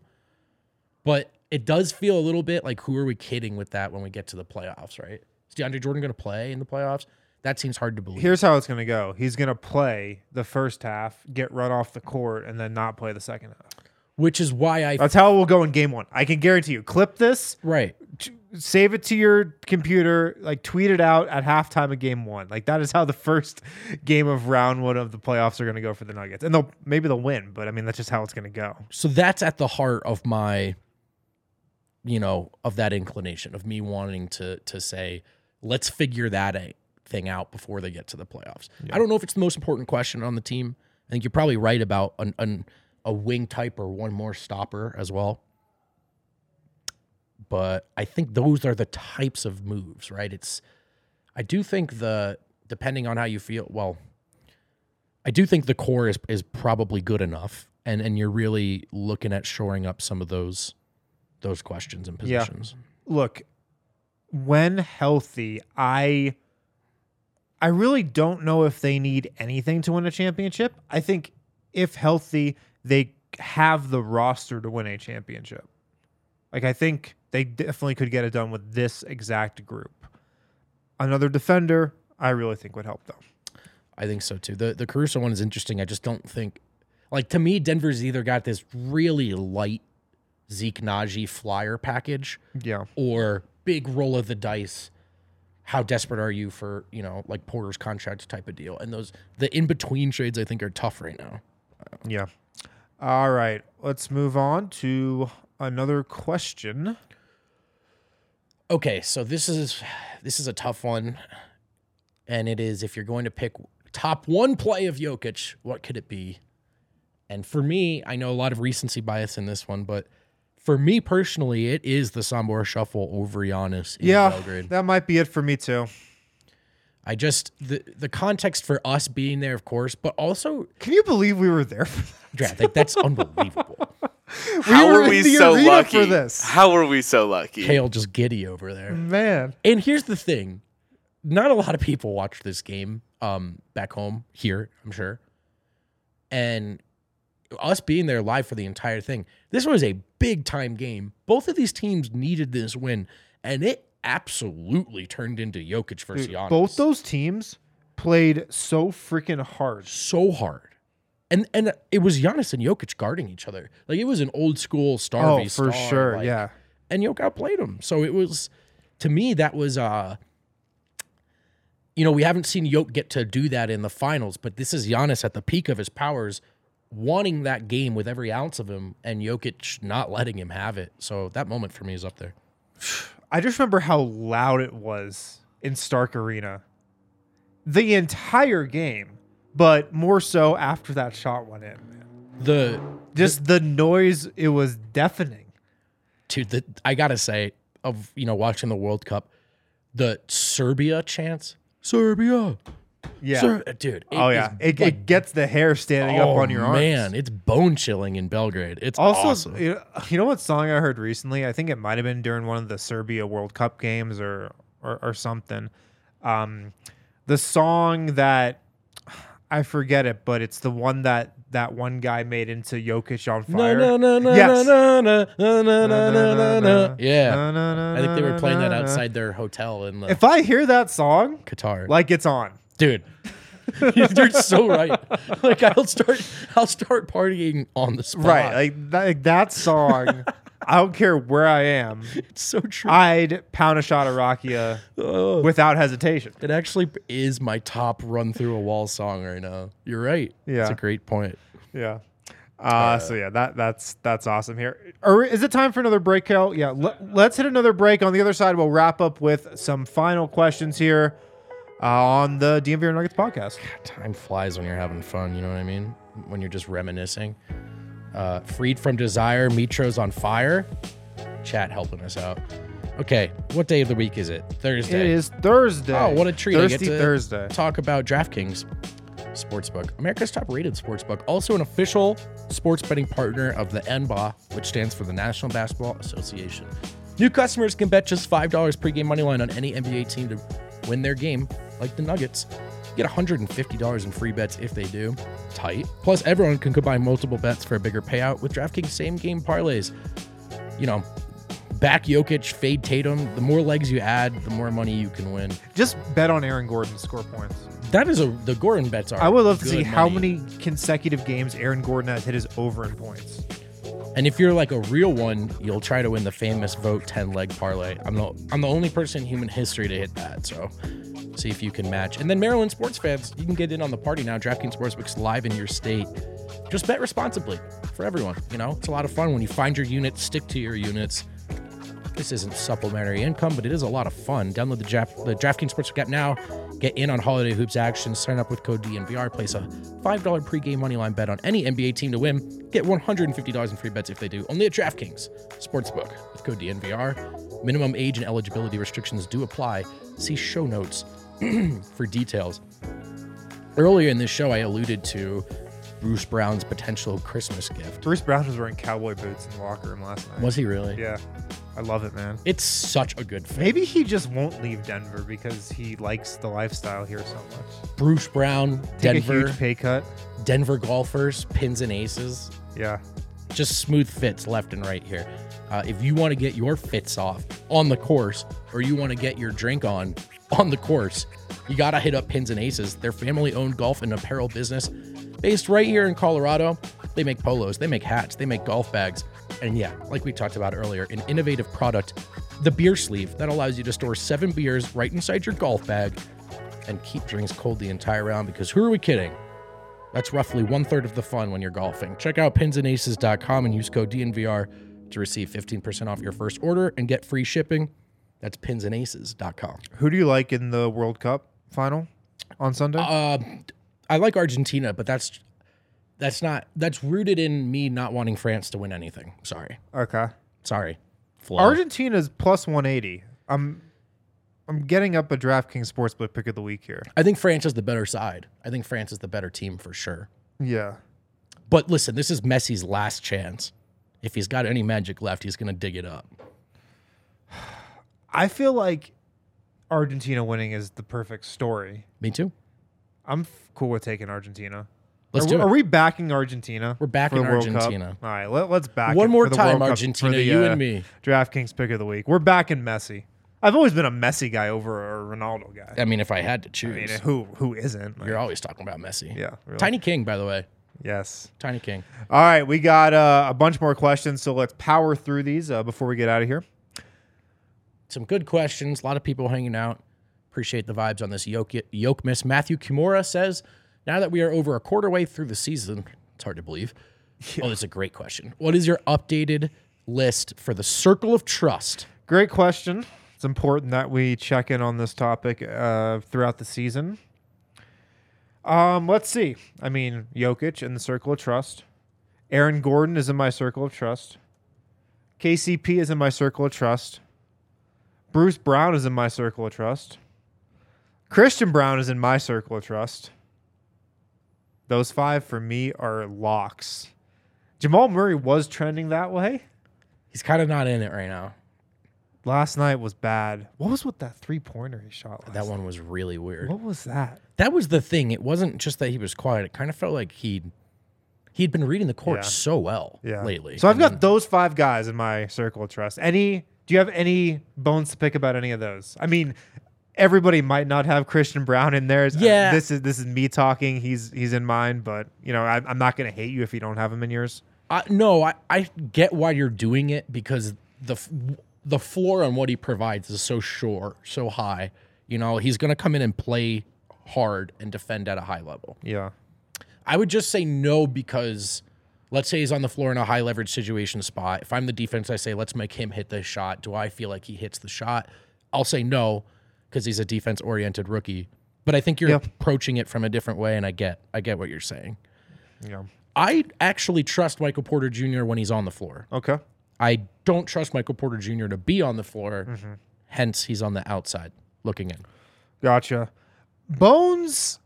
[SPEAKER 2] But it does feel a little bit like who are we kidding with that when we get to the playoffs, right? Is DeAndre Jordan going to play in the playoffs? That seems hard to believe.
[SPEAKER 1] Here's how it's going to go he's going to play the first half, get run off the court, and then not play the second half.
[SPEAKER 2] Which is why I
[SPEAKER 1] That's how it will go in game one. I can guarantee you. Clip this,
[SPEAKER 2] right.
[SPEAKER 1] save it to your computer, like tweet it out at halftime of game one. Like that is how the first game of round one of the playoffs are going to go for the Nuggets, and they'll maybe they'll win, but I mean that's just how it's going to go.
[SPEAKER 2] So that's at the heart of my, you know, of that inclination of me wanting to to say, let's figure that thing out before they get to the playoffs. I don't know if it's the most important question on the team. I think you're probably right about an, an a wing type or one more stopper as well. But I think those are the types of moves, right? It's I do think the depending on how you feel, well, I do think the core is is probably good enough, and and you're really looking at shoring up some of those those questions and
[SPEAKER 1] Yeah.
[SPEAKER 2] positions.
[SPEAKER 1] Look, when healthy, I I really don't know if they need anything to win a championship. I think if healthy, they have the roster to win a championship. Like I think they definitely could get it done with this exact group. Another defender, I really think would help them.
[SPEAKER 2] I think so too. The the Caruso one is interesting. I just don't think like to me, Denver's either got this really light Zeke Nnaji flyer package
[SPEAKER 1] Yeah.
[SPEAKER 2] or big roll of the dice. How desperate are you for, you know, like Porter's contract type of deal? And those the in between trades I think are tough right now.
[SPEAKER 1] Yeah. All right. Let's move on to another question.
[SPEAKER 2] Okay, so this is this is a tough one, and it is if you're going to pick top one play of Jokic, what could it be? And for me, I know a lot of recency bias in this one, but for me personally, it is the Sombor shuffle over Giannis in
[SPEAKER 1] Yeah,
[SPEAKER 2] Belgrade.
[SPEAKER 1] that might be it for me too.
[SPEAKER 2] I just the the context for us being there, of course, but also,
[SPEAKER 1] Can you believe we were there for that?
[SPEAKER 2] Dra, like that's unbelievable. [laughs]
[SPEAKER 3] How
[SPEAKER 1] were
[SPEAKER 3] are
[SPEAKER 1] in
[SPEAKER 3] we
[SPEAKER 1] the
[SPEAKER 3] so
[SPEAKER 1] arena
[SPEAKER 3] lucky?
[SPEAKER 1] for this.
[SPEAKER 3] How were we so lucky?
[SPEAKER 2] Kale just giddy over there.
[SPEAKER 1] Man.
[SPEAKER 2] And here's the thing: not a lot of people watch this game um, back home here. I'm sure, and us being there live for the entire thing. This was a big time game. Both of these teams needed this win, and it absolutely turned into Jokic versus
[SPEAKER 1] Dude,
[SPEAKER 2] Giannis.
[SPEAKER 1] both those teams played so freaking hard.
[SPEAKER 2] so hard. And and it was Giannis and Jokic guarding each other. Like it was an old school star
[SPEAKER 1] Oh, for
[SPEAKER 2] star,
[SPEAKER 1] sure.
[SPEAKER 2] like-
[SPEAKER 1] yeah.
[SPEAKER 2] and Jokic outplayed him. So it was, to me, that was, uh, you know, we haven't seen Jokic get to do that in the finals, but this is Giannis at the peak of his powers, wanting that game with every ounce of him, and Jokic not letting him have it. So that moment for me is up there. [sighs] [sighs] [sighs]
[SPEAKER 1] I just remember how loud it was in Stark Arena. The entire game, but more so after that shot went in. Man.
[SPEAKER 2] The
[SPEAKER 1] Just the noise, it was deafening.
[SPEAKER 2] dude, the I gotta say, of you know, watching the World Cup, the Serbia chants, Serbia,
[SPEAKER 1] Yeah.
[SPEAKER 2] Ser- dude. it
[SPEAKER 1] oh yeah.
[SPEAKER 2] is
[SPEAKER 1] It,
[SPEAKER 2] like
[SPEAKER 1] it gets the hair standing up
[SPEAKER 2] Oh,
[SPEAKER 1] on your arms.
[SPEAKER 2] Man, it's bone chilling in Belgrade. It's
[SPEAKER 1] Also,
[SPEAKER 2] awesome.
[SPEAKER 1] you, know, you know what song I heard recently? I think it might have been during one of the Serbia World Cup games or or, or something. Um, the song that I forget it, but it's the one that that one guy made into Jokic on fire.
[SPEAKER 2] no, no, no,
[SPEAKER 1] Yes.
[SPEAKER 2] no, no, no, no, no, no, no, no. Yeah. I think they were playing that outside their hotel in the
[SPEAKER 1] If I hear that song,
[SPEAKER 2] Qatar.
[SPEAKER 1] like it's on.
[SPEAKER 2] Dude. [laughs] You're so right. Like I'll start I'll start partying on the spot.
[SPEAKER 1] Right. Like that, like that song [laughs] I don't care where I am.
[SPEAKER 2] It's so true.
[SPEAKER 1] I'd pound a shot of Rakia without hesitation.
[SPEAKER 2] it actually is my top run through a wall song right now. You're right.
[SPEAKER 1] Yeah.
[SPEAKER 2] It's a great point.
[SPEAKER 1] Yeah. Uh, so yeah, that that's that's awesome here. Or is it time for another break, Kel? Yeah, let, let's hit another break. On the other side, we'll wrap up with some final questions here uh, on the DNVR Nuggets podcast.
[SPEAKER 2] Time flies when you're having fun. You know what I mean? When you're just reminiscing. Uh, freed from desire, Mitro's on fire. Chat helping us out. Okay, what day of the week is it? Thursday.
[SPEAKER 1] It is Thursday.
[SPEAKER 2] Oh, what a treat! I
[SPEAKER 1] Thirsty
[SPEAKER 2] get to
[SPEAKER 1] Thursday.
[SPEAKER 2] Talk about DraftKings Sportsbook, America's top-rated sportsbook, also an official sports betting partner of the NBA, which stands for the National Basketball Association. New customers can bet just five dollars pregame money line on any NBA team to win their game, like the Nuggets. Get $150 in free bets if they do. Tight. Plus, everyone can combine multiple bets for a bigger payout with DraftKings same game parlays. You know, back Jokic, fade Tatum. The more legs you add, the more money you can win.
[SPEAKER 1] Just bet on Aaron Gordon to score points.
[SPEAKER 2] That is a the Gordon bets are.
[SPEAKER 1] I would love to
[SPEAKER 2] good
[SPEAKER 1] see how many consecutive games Aaron Gordon has hit his over in points.
[SPEAKER 2] And if you're like a real one, you'll try to win the famous Vogt 10 leg parlay. I'm the I'm the only person in human history to hit that. So see if you can match. And then Maryland sports fans, you can get in on the party now. DraftKings Sportsbook's live in your state. Just bet responsibly for everyone. You know, it's a lot of fun when you find your units, stick to your units. This isn't supplementary income, but it is a lot of fun. Download the, Jap- the DraftKings Sportsbook app now. Get in on holiday hoops action. Sign up with code DNVR. Place a $5 pregame moneyline bet on any NBA team to win. Get $150 in free bets if they do. Only at DraftKings Sportsbook with code DNVR. Minimum age and eligibility restrictions do apply. See show notes [clears throat] for details. Earlier in this show, I alluded to Bruce Brown's potential Christmas gift.
[SPEAKER 1] Bruce Brown was wearing cowboy boots in the locker room last night.
[SPEAKER 2] Was he really?
[SPEAKER 1] Yeah. I love it, man.
[SPEAKER 2] It's such a good fit.
[SPEAKER 1] Maybe he just won't leave Denver because he likes the lifestyle here so much.
[SPEAKER 2] Bruce Brown,
[SPEAKER 1] Take a
[SPEAKER 2] Denver,
[SPEAKER 1] huge pay cut.
[SPEAKER 2] Denver golfers, pins and aces,
[SPEAKER 1] Yeah.
[SPEAKER 2] just smooth fits left and right here. Uh, if you want to get your fits off on the course, or you want to get your drink on on the course, you gotta hit up Pins and Aces. Their family-owned golf and apparel business, based right here in Colorado. They make polos, they make hats, they make golf bags, and yeah, like we talked about earlier, an innovative product, the beer sleeve that allows you to store seven beers right inside your golf bag and keep drinks cold the entire round. Because who are we kidding? That's roughly one third of the fun when you're golfing. Check out pinsandaces.com and use code DNVR to receive 15% off your first order and get free shipping. That's pinsandaces.com.
[SPEAKER 1] Who do you like in the World Cup final on Sunday?
[SPEAKER 2] Uh, I like Argentina, but that's that's not that's rooted in me not wanting France to win anything. Sorry,
[SPEAKER 1] okay.
[SPEAKER 2] sorry. Flo.
[SPEAKER 1] Argentina's plus 180. I'm I'm getting up a DraftKings Sportsbook pick of the week here.
[SPEAKER 2] I think France is the better side. I think France is the better team for sure.
[SPEAKER 1] Yeah.
[SPEAKER 2] But listen, this is Messi's last chance. If he's got any magic left, he's going to dig it up.
[SPEAKER 1] I feel like Argentina winning is the perfect story.
[SPEAKER 2] Me too.
[SPEAKER 1] I'm f- cool with taking Argentina.
[SPEAKER 2] Let's
[SPEAKER 1] are,
[SPEAKER 2] do
[SPEAKER 1] we-
[SPEAKER 2] it.
[SPEAKER 1] Are we backing Argentina?
[SPEAKER 2] We're backing
[SPEAKER 1] for the World Cup?
[SPEAKER 2] Argentina.
[SPEAKER 1] All right, let, us back
[SPEAKER 2] One more time, Argentina,
[SPEAKER 1] the,
[SPEAKER 2] you
[SPEAKER 1] uh,
[SPEAKER 2] and me.
[SPEAKER 1] DraftKings pick of the week. We're backing Messi. I've always been a Messi guy over a Ronaldo guy.
[SPEAKER 2] I mean, if I had to
[SPEAKER 1] I
[SPEAKER 2] choose,
[SPEAKER 1] mean, who who isn't? Like,
[SPEAKER 2] you're always talking about Messi.
[SPEAKER 1] yeah, really.
[SPEAKER 2] Tiny King, by the way.
[SPEAKER 1] Yes.
[SPEAKER 2] Tiny King.
[SPEAKER 1] All right, we got uh, a bunch more questions, so let's power through these uh, before we get out of here.
[SPEAKER 2] Some good questions. A lot of people hanging out. Appreciate the vibes on this yoke, Yokmas. Matthew Kimura says, now that we are over a quarter way through the season, it's hard to believe. Oh, that's a great question. What is your updated list for the circle of trust?
[SPEAKER 1] Great question. It's important that we check in on this topic uh, throughout the season. Um, let's see. I mean, Jokic in the circle of trust. Aaron Gordon is in my circle of trust. KCP is in my circle of trust. Bruce Brown is in my circle of trust. Christian Braun is in my circle of trust. Those five for me are locks. Jamal Murray was trending that way.
[SPEAKER 2] He's kind of not in it right now.
[SPEAKER 1] Last night was bad. What was with that three pointer he shot? Last
[SPEAKER 2] That one was really weird.
[SPEAKER 1] What was that?
[SPEAKER 2] That was the thing. It wasn't just that he was quiet. It kind of felt like he'd he'd been reading the court
[SPEAKER 1] Yeah.
[SPEAKER 2] so well
[SPEAKER 1] Yeah.
[SPEAKER 2] lately.
[SPEAKER 1] So I've
[SPEAKER 2] I
[SPEAKER 1] got
[SPEAKER 2] mean,
[SPEAKER 1] those five guys in my circle of trust. Any? Do you have any bones to pick about any of those? I mean, everybody might not have Christian Braun in theirs. Uh,
[SPEAKER 2] Yeah.
[SPEAKER 1] this is this is me talking. He's he's in mine, but you know I, I'm not gonna hate you if you don't have him in yours.
[SPEAKER 2] I, no, I, I get why you're doing it because the f- the floor on what he provides is so sure, so high. You know, he's going to come in and play hard and defend at a high level.
[SPEAKER 1] Yeah.
[SPEAKER 2] I would just say no because let's say he's on the floor in a high leverage situation spot. If I'm the defense, I say let's make him hit this shot. Do I feel like he hits the shot? I'll say no because he's a defense oriented rookie. But I think you're approaching it from a different way, and I get I get what you're saying.
[SPEAKER 1] Yeah.
[SPEAKER 2] I actually trust Michael Porter Jr. when he's on the floor.
[SPEAKER 1] Okay.
[SPEAKER 2] I don't trust Michael Porter Jr. to be on the floor.
[SPEAKER 1] Mm-hmm.
[SPEAKER 2] Hence, he's on the outside looking in.
[SPEAKER 1] Gotcha. Bones,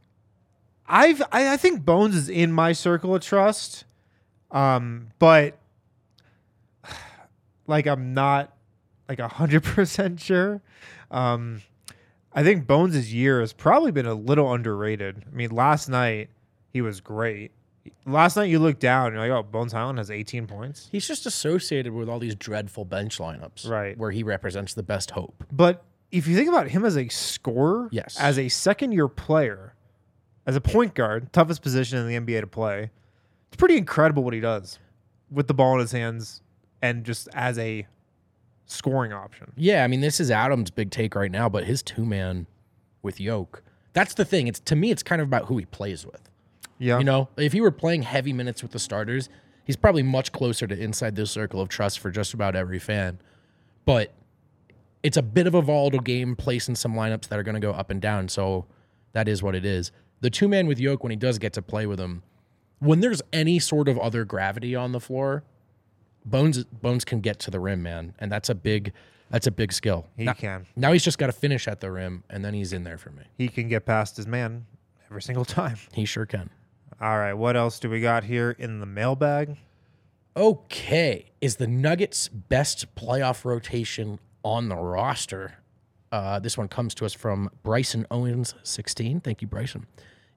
[SPEAKER 1] I've I, I think Bones is in my circle of trust, um, but [sighs] like I'm not like a hundred percent sure. Um, I think Bones' year has probably been a little underrated. I mean, last night he was great. Last night you look down, and you're like, oh, Bones Hyland has 18 points.
[SPEAKER 2] He's just associated with all these dreadful bench lineups,
[SPEAKER 1] Right.
[SPEAKER 2] Where he represents the best hope.
[SPEAKER 1] But if you think about him as a scorer,
[SPEAKER 2] Yes.
[SPEAKER 1] as a second year player, as a point guard, toughest position in the NBA to play, it's pretty incredible what he does with the ball in his hands and just as a scoring option.
[SPEAKER 2] Yeah, I mean, this is Adam's big take right now, but his two man with Yoke. That's the thing. It's to me, it's kind of about who he plays with.
[SPEAKER 1] Yeah.
[SPEAKER 2] You know, if he were playing heavy minutes with the starters, he's probably much closer to inside this circle of trust for just about every fan. But it's a bit of a volatile game, placing some lineups that are going to go up and down. So that is what it is. The two man with Yoke, when he does get to play with him, when there's any sort of other gravity on the floor, Bones Bones can get to the rim, man, and that's a big that's a big skill.
[SPEAKER 1] He
[SPEAKER 2] now,
[SPEAKER 1] can.
[SPEAKER 2] Now he's just got to finish at the rim, and then he's in there for me.
[SPEAKER 1] He can get past his man every single [laughs] time.
[SPEAKER 2] He sure can.
[SPEAKER 1] All right. What else do we got here in the mailbag?
[SPEAKER 2] Okay, is the Nuggets' best playoff rotation on the roster? Uh, this one comes to us from Bryson Owens, 16. Thank you, Bryson.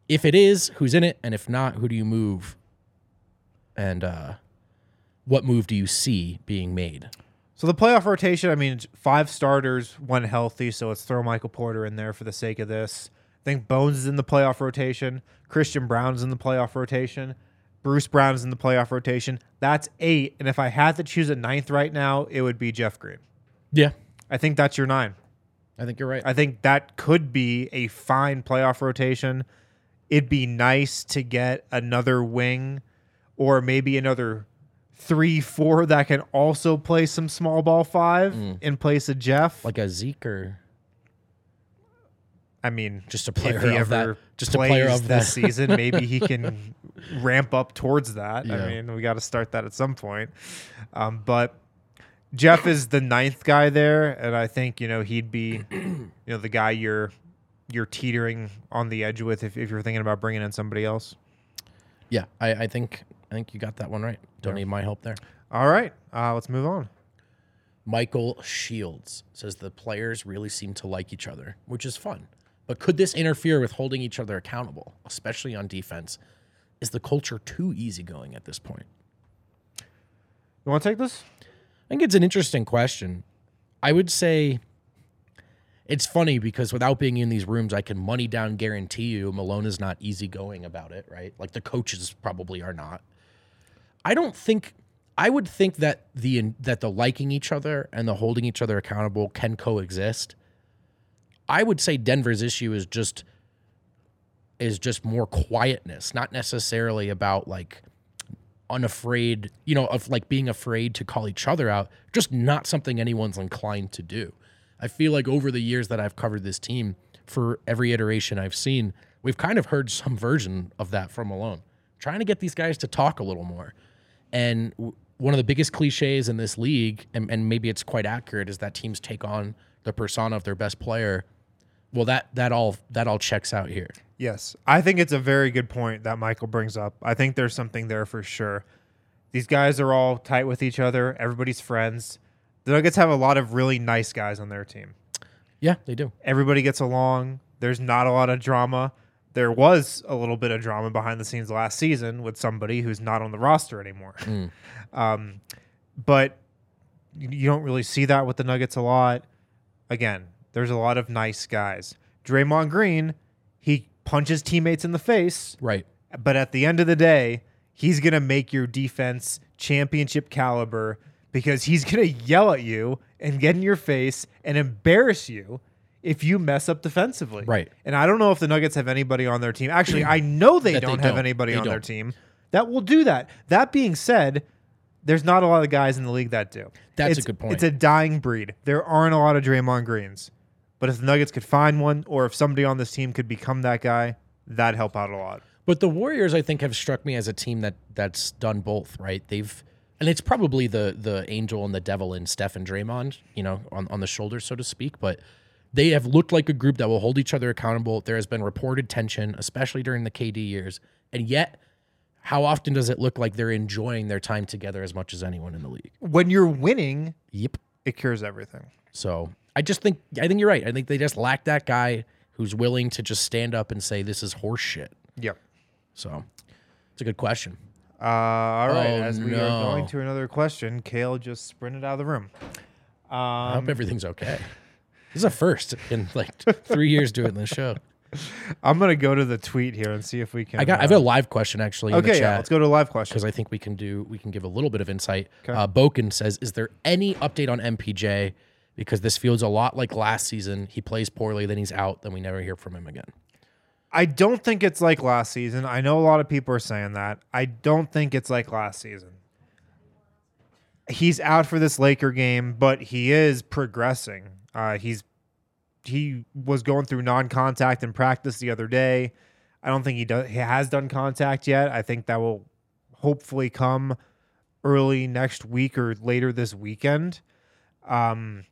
[SPEAKER 2] If it is, who's in it? And if not, who do you move? And uh, what move do you see being made?
[SPEAKER 1] So the playoff rotation, I mean, five starters, one healthy. So let's throw Michael Porter in there for the sake of this. I think Bones is in the playoff rotation. Christian Braun's in the playoff rotation. Bruce Brown's in the playoff rotation. That's eight. And if I had to choose a ninth right now, it would be Jeff Green.
[SPEAKER 2] Yeah,
[SPEAKER 1] I think that's your nine.
[SPEAKER 2] I think you're right.
[SPEAKER 1] I think that could be a fine playoff rotation. It'd be nice to get another wing or maybe another three, four that can also play some small ball five mm. in place of Jeff.
[SPEAKER 2] like a Zeke or
[SPEAKER 1] I mean,
[SPEAKER 2] just a player if
[SPEAKER 1] he
[SPEAKER 2] of that-
[SPEAKER 1] ever
[SPEAKER 2] just a
[SPEAKER 1] plays
[SPEAKER 2] player of
[SPEAKER 1] this season, [laughs] maybe he can ramp up towards that.
[SPEAKER 2] Yeah.
[SPEAKER 1] I mean, we got to start that at some point. Um, but Jeff is the ninth guy there, and I think you know he'd be, [clears throat] you know, the guy you're you're teetering on the edge with if, if you're thinking about bringing in somebody else.
[SPEAKER 2] yeah. I, I think I think you got that one right. Don't need my help there.
[SPEAKER 1] All right, uh, let's move on.
[SPEAKER 2] Michael Shields says the players really seem to like each other, which is fun. But could this interfere with holding each other accountable, especially on defense? Is the culture too easygoing at this point?
[SPEAKER 1] You want to take this?
[SPEAKER 2] I think it's an interesting question. I would say it's funny because without being in these rooms, I can money down guarantee you Malone is not easygoing about it, right? Like the coaches probably are not. I don't think I would think that the that the liking each other and the holding each other accountable can coexist. I would say Denver's issue is just is just more quietness, not necessarily about like unafraid, you know, of like being afraid to call each other out, just not something anyone's inclined to do. I feel like over the years that I've covered this team, for every iteration I've seen, we've kind of heard [laughs] some version of that from Malone, trying to get these guys to talk a little more. And one of the biggest cliches in this league, and, and maybe it's quite accurate, is that teams take on the persona of their best player. Well, that that all that all checks out here.
[SPEAKER 1] Yes, I think it's a very good point that Michael brings up. I think there's something there for sure. These guys are all tight with each other. Everybody's friends. The Nuggets have a lot of really nice guys on their team.
[SPEAKER 2] Yeah, they do.
[SPEAKER 1] Everybody gets along. There's not a lot of drama. There was a little bit of drama behind the scenes last season with somebody who's not on the roster anymore. [laughs] Um, but you don't really see that with the Nuggets a lot. Again, there's a lot of nice guys. Draymond Green, he punches teammates in the face,
[SPEAKER 2] Right.
[SPEAKER 1] but at the end of the day, he's going to make your defense championship caliber because he's going to yell at you and get in your face and embarrass you if you mess up defensively.
[SPEAKER 2] Right.
[SPEAKER 1] And I don't know if the Nuggets have anybody on their team. Actually, I know they
[SPEAKER 2] That they
[SPEAKER 1] don't have
[SPEAKER 2] don't.
[SPEAKER 1] anybody
[SPEAKER 2] They
[SPEAKER 1] on their
[SPEAKER 2] don't.
[SPEAKER 1] team that will do that. That being said, there's not a lot of guys in the league that do.
[SPEAKER 2] That's a
[SPEAKER 1] It's-
[SPEAKER 2] good point.
[SPEAKER 1] It's a dying breed. There aren't a lot of Draymond Greens. But if the Nuggets could find one, or if somebody on this team could become that guy, that'd help out a lot.
[SPEAKER 2] But the Warriors, I think, have struck me as a team that that's done both. Right? They've, and it's probably the the angel and the devil in Steph and Draymond, you know, on on the shoulders, so to speak. But they have looked like a group that will hold each other accountable. There has been reported tension, especially during the KD years, and yet. How often does it look like they're enjoying their time together as much as anyone in the league?
[SPEAKER 1] When you're winning,
[SPEAKER 2] Yep.
[SPEAKER 1] it cures everything.
[SPEAKER 2] So I just think I think you're right. I think they just lack that guy who's willing to just stand up and say this is horse shit.
[SPEAKER 1] Yep.
[SPEAKER 2] So it's a good question.
[SPEAKER 1] Uh, all right.
[SPEAKER 2] Oh,
[SPEAKER 1] As we
[SPEAKER 2] no.
[SPEAKER 1] are going to another question, Kale just sprinted out of the room.
[SPEAKER 2] I
[SPEAKER 1] Um,
[SPEAKER 2] hope everything's okay. This is a first in like three years doing this show. [laughs]
[SPEAKER 1] I'm gonna go to the tweet here and see if we can.
[SPEAKER 2] I got I have
[SPEAKER 1] uh,
[SPEAKER 2] a live question actually in
[SPEAKER 1] okay,
[SPEAKER 2] the
[SPEAKER 1] yeah.
[SPEAKER 2] chat
[SPEAKER 1] Let's go to a live question.
[SPEAKER 2] because I think we can do we can give a little bit of insight.
[SPEAKER 1] Okay.
[SPEAKER 2] Uh, Boken says, "Is there any update on MPJ? Because this feels a lot like last season. He plays poorly, then he's out, then we never hear from him again."
[SPEAKER 1] I don't think it's like last season. I know a lot of people are saying that. I don't think it's like last season. He's out for this Laker game, but he is progressing. Uh, he's he was going through non-contact in practice the other day. I don't think he does. He has done contact yet. I think that will hopefully come early next week or later this weekend. Um,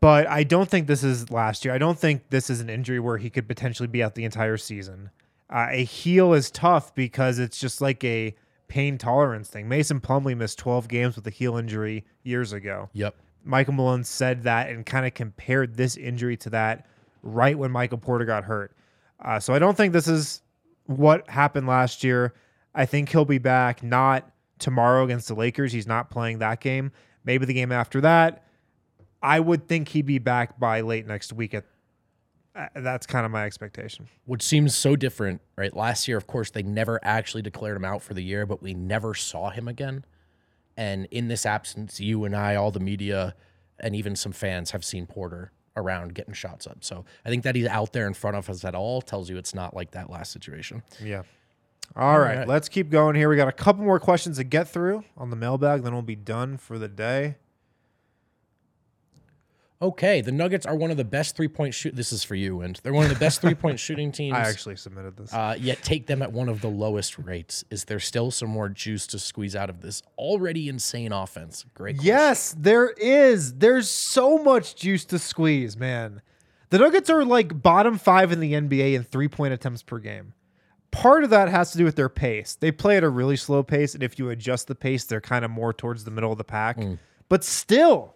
[SPEAKER 1] but I don't think this is last year. I don't think this is an injury where he could potentially be out the entire season. Uh, a heel is tough because it's just like a pain tolerance thing. Mason Plumlee missed 12 games with a heel injury years ago.
[SPEAKER 2] Yep.
[SPEAKER 1] Michael Malone said that and kind of compared this injury to that right when Michael Porter got hurt. Uh, so I don't think this is what happened last year. I think he'll be back not tomorrow against the Lakers. He's not playing that game. Maybe the game after that. I would think he'd be back by late next week. At uh, that's kind of my expectation.
[SPEAKER 2] which seems so different, right? Last year, of course, they never actually declared him out for the year, but we never saw him again. And in this absence, you and I, all the media, and even some fans have seen Porter around getting shots up. So I think that he's out there in front of us at all tells you it's not like that last situation.
[SPEAKER 1] Yeah. All right,
[SPEAKER 2] right.
[SPEAKER 1] let's keep going here. We got a couple more questions to get through on the mailbag, then we'll be done for the day.
[SPEAKER 2] Okay, the Nuggets are one of the best three point shoot. This is for you, and they're one of the best [laughs] three point shooting teams.
[SPEAKER 1] I actually submitted this.
[SPEAKER 2] uh, yet take them at one of the lowest rates. Is there still some more juice to squeeze out of this already insane offense? Great. question.
[SPEAKER 1] Yes, there is. There's so much juice to squeeze, man. The Nuggets are like bottom five in the NBA in three point attempts per game. Part of that has to do with their pace. They play at a really slow pace, and if you adjust the pace, they're kind of more towards the middle of the pack. But still,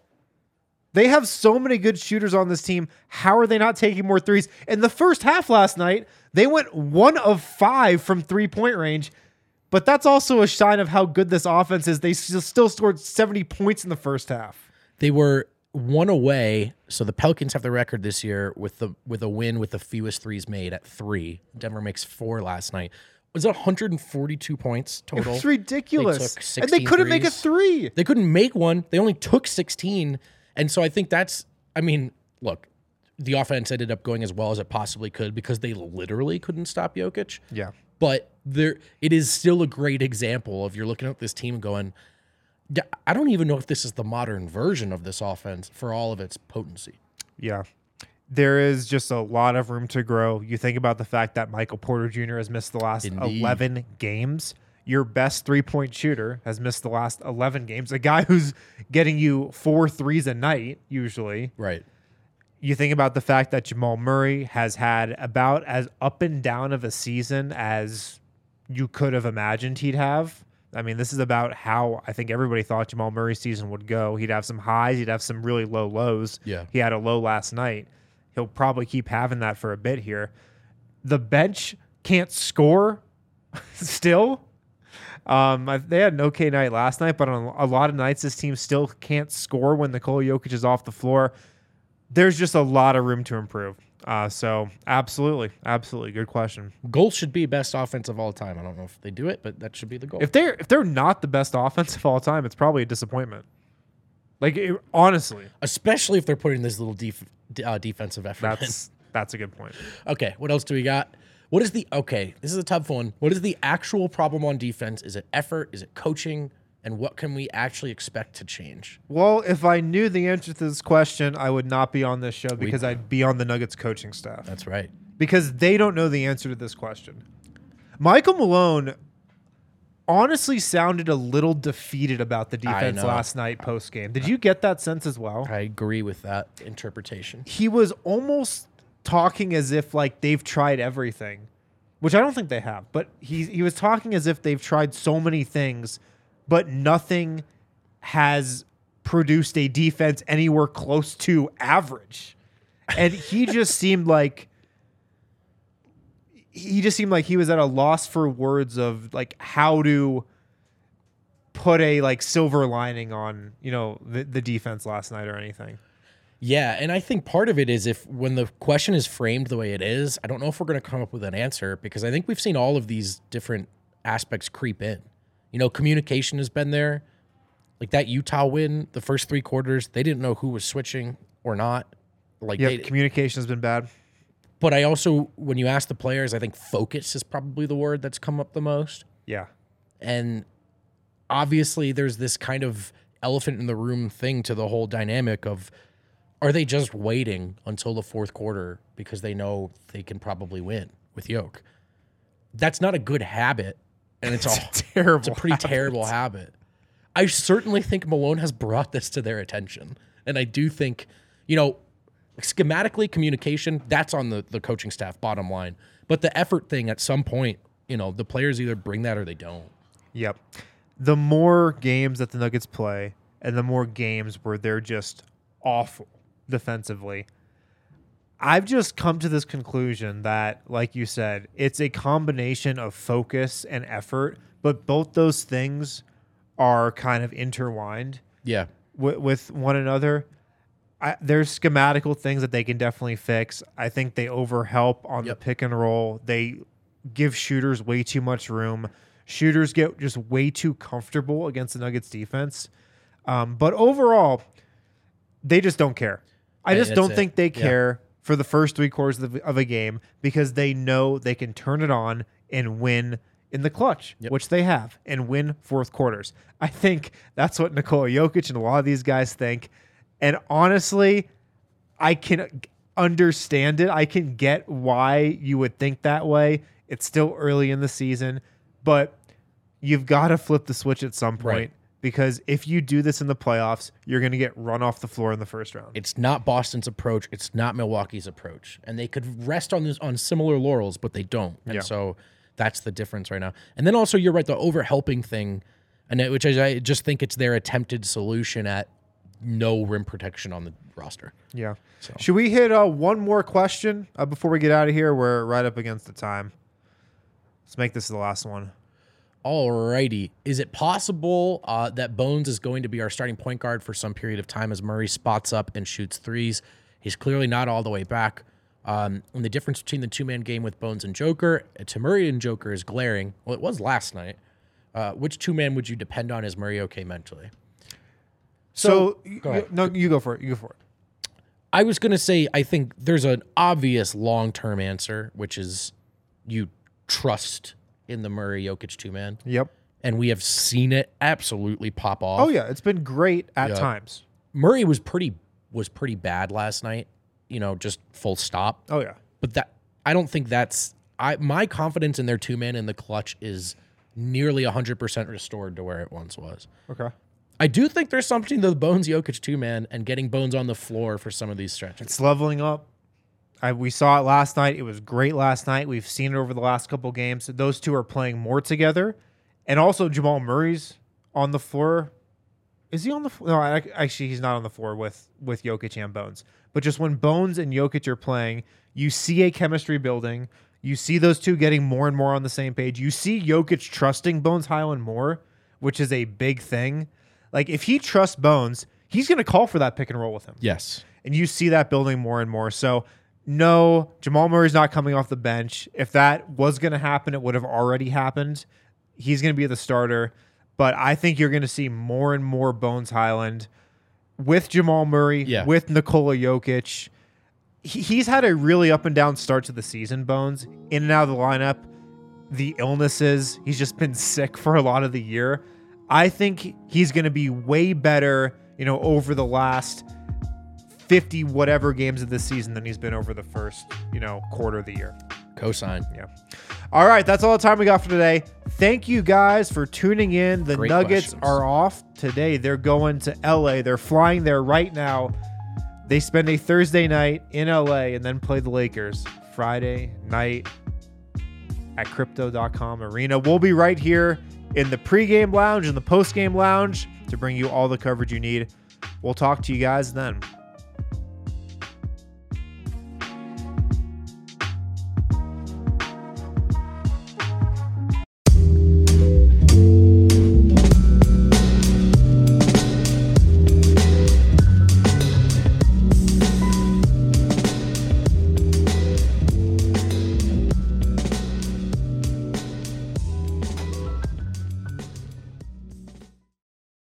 [SPEAKER 1] they have so many good shooters on this team. How are they not taking more threes? In the first half last night, they went one of five from three point range. But that's also a sign of how good this offense is. They still scored 70 points in the first half.
[SPEAKER 2] They were one away. So the Pelicans have the record this year with the with a win with the fewest threes made at three. Denver makes four last night. Was it 142 points total?
[SPEAKER 1] It's ridiculous.
[SPEAKER 2] took
[SPEAKER 1] And they couldn't make a three.
[SPEAKER 2] They couldn't make one. They only took 16. And so I think that's, I mean, look, the offense ended up going as well as it possibly could because they literally couldn't stop Jokic.
[SPEAKER 1] Yeah.
[SPEAKER 2] But there, it is still a great example of you're looking at this team going, I don't even know if this is the modern version of this offense for all of its potency.
[SPEAKER 1] Yeah. There is just a lot of room to grow. You think about the fact that Michael Porter Jr. has missed the last
[SPEAKER 2] Indeed.
[SPEAKER 1] 11 games. Your best three point shooter has missed the last 11 games. A guy who's getting you four threes a night, usually.
[SPEAKER 2] Right.
[SPEAKER 1] You think about the fact that Jamal Murray has had about as up and down of a season as you could have imagined he'd have. I mean, this is about how I think everybody thought Jamal Murray's season would go. He'd have some highs, he'd have some really low lows.
[SPEAKER 2] Yeah.
[SPEAKER 1] He had a low last night. He'll probably keep having that for a bit here. The bench can't score [laughs] still. Um, I- they had an okay night last night, but on a lot of nights, this team still can't score when Nikola Jokic is off the floor. There's just a lot of room to improve. Uh, so absolutely, absolutely, good question.
[SPEAKER 2] Goals should be best offense of all time. I don't know if they do it, but that should be the goal.
[SPEAKER 1] If they're if they're not the best offense of all time, it's probably a disappointment. Like it- honestly,
[SPEAKER 2] Especially if they're putting this little def- uh, defensive effort in.
[SPEAKER 1] that's that's a good point.
[SPEAKER 2] Okay, what else do we got? What is the okay? This is a tough one. What is the actual problem on defense? Is it effort? Is it coaching? And what can we actually expect to change?
[SPEAKER 1] Well, if I knew the answer to this question, I would not be on this show because I'd be on the Nuggets coaching staff.
[SPEAKER 2] That's right.
[SPEAKER 1] because they don't know the answer to this question. Michael Malone honestly sounded a little defeated about the defense last night post game. Did you get that sense as well?
[SPEAKER 2] I agree with that interpretation.
[SPEAKER 1] He was almost talking as if like they've tried everything, which I don't think they have, but he he was talking as if they've tried so many things, but nothing has produced a defense anywhere close to average. And he [laughs] just seemed like he just seemed like he was at a loss for words of like how to put a like silver lining on, you know, the, the defense last night or anything.
[SPEAKER 2] Yeah, and I think part of it is if when the question is framed the way it is, I don't know if we're going to come up with an answer because I think we've seen all of these different aspects creep in. You know, communication has been there. Like that Utah win, the first three quarters, they didn't know who was switching or not. Like
[SPEAKER 1] Yeah, communication has been bad.
[SPEAKER 2] but I also when you ask the players, I think focus is probably the word that's come up the most.
[SPEAKER 1] Yeah.
[SPEAKER 2] And obviously, there's this kind of elephant in the room thing to the whole dynamic of are they just waiting until the fourth quarter because they know they can probably win with Yoke? That's not a good habit. And it's, a [laughs]
[SPEAKER 1] terrible
[SPEAKER 2] It's a pretty terrible habit. I certainly think Malone has brought this to their attention. And I do think, you know, schematically communication, that's on the, the coaching staff, bottom line. But the effort thing at some point, you know, the players either bring that or they don't.
[SPEAKER 1] Yep. The more games that the Nuggets play and the more games where they're just awful defensively, I've just come to this conclusion that, like you said, it's a combination of focus and effort, but both those things are kind of intertwined
[SPEAKER 2] Yeah.
[SPEAKER 1] with, with one another. I, there's schematical things that they can definitely fix. I think they overhelp on
[SPEAKER 2] Yep.
[SPEAKER 1] the pick and roll. They give shooters way too much room. Shooters get just way too comfortable against the Nuggets defense. Um, but overall, they just don't care. I just don't
[SPEAKER 2] it.
[SPEAKER 1] think they
[SPEAKER 2] Yeah.
[SPEAKER 1] care for the first three quarters of, of a game because they know they can turn it on and win in the clutch,
[SPEAKER 2] Yep.
[SPEAKER 1] which they have, and win fourth quarters. I think that's what Nikola Jokic and a lot of these guys think. And honestly, I can understand it. I can get why you would think that way. It's still early in the season, but you've got to flip the switch at some point
[SPEAKER 2] Right.
[SPEAKER 1] Because if you do this in the playoffs, you're going to get run off the floor in the first round.
[SPEAKER 2] It's not Boston's approach. It's not Milwaukee's approach. And they could rest on this on similar laurels, but they don't. And
[SPEAKER 1] Yeah.
[SPEAKER 2] so that's the difference right now. And then also you're right, the overhelping thing, and it- which is, I just think it's their attempted solution at no rim protection on the roster.
[SPEAKER 1] Yeah. Should we hit uh, one more question uh, before we get out of here? We're right up against the time. Let's make this the last one.
[SPEAKER 2] Alrighty. Is it possible uh, that Bones is going to be our starting point guard for some period of time as Murray spots up and shoots threes? He's clearly not all the way back. Um, and the difference between the two man game with Bones and Joker uh, to Murray and Joker is glaring. Well, it was last night. Uh, which two man would you depend on? Is Murray okay mentally?
[SPEAKER 1] So,
[SPEAKER 2] ahead.
[SPEAKER 1] no, you go for it. You go for it.
[SPEAKER 2] I was going to say, I think there's an obvious long term answer, which is you trust in the Murray Jokic two man.
[SPEAKER 1] Yep.
[SPEAKER 2] And we have seen it absolutely pop off.
[SPEAKER 1] Oh yeah, it's been great at
[SPEAKER 2] Yeah.
[SPEAKER 1] times.
[SPEAKER 2] Murray was pretty was pretty bad last night. You know, just full stop.
[SPEAKER 1] Oh yeah.
[SPEAKER 2] But that I don't think that's I my confidence in their two man in the clutch is nearly 100% restored to where it once was.
[SPEAKER 1] Okay.
[SPEAKER 2] I do think there's something to the Bones Jokic two man and getting Bones on the floor for some of these stretches.
[SPEAKER 1] It's leveling up. I, we saw it last night. It was great last night. We've seen it over the last couple games. Those two are playing more together, and also Jamal Murray's on the floor. Is he on the floor? No, I- actually, he's not on the floor with with Jokic and Bones. But just when Bones and Jokic are playing, you see a chemistry building. You see those two getting more and more on the same page. You see Jokic trusting Bones Hyland more, which is a big thing. Like if he trusts Bones, he's going to call for that pick and roll with him
[SPEAKER 2] Yes.
[SPEAKER 1] and you see that building more and more. So no, Jamal Murray's not coming off the bench. If that was going to happen, it would have already happened. He's going to be the starter, but I think you're going to see more and more Bones Hyland with Jamal Murray,
[SPEAKER 2] Yeah.
[SPEAKER 1] with Nikola Jokic. He's had a really up and down start to the season, Bones, in and out of the lineup. The illnesses, he's just been sick for a lot of the year. I think he's going to be way better, you know, over the last 50 whatever games of the season than he's been over the first, you know, quarter of the year.
[SPEAKER 2] Cosign.
[SPEAKER 1] Yeah. All right, that's all the time we got for today. Thank you guys for tuning in. The
[SPEAKER 2] Great
[SPEAKER 1] Nuggets
[SPEAKER 2] questions.
[SPEAKER 1] are off today. They're going to LA. They're flying there right now. They spend a Thursday night in LA and then play the Lakers Friday night at crypto.com arena. We'll be right here in the pregame lounge and the postgame lounge to bring you all the coverage you need. We'll talk to you guys then.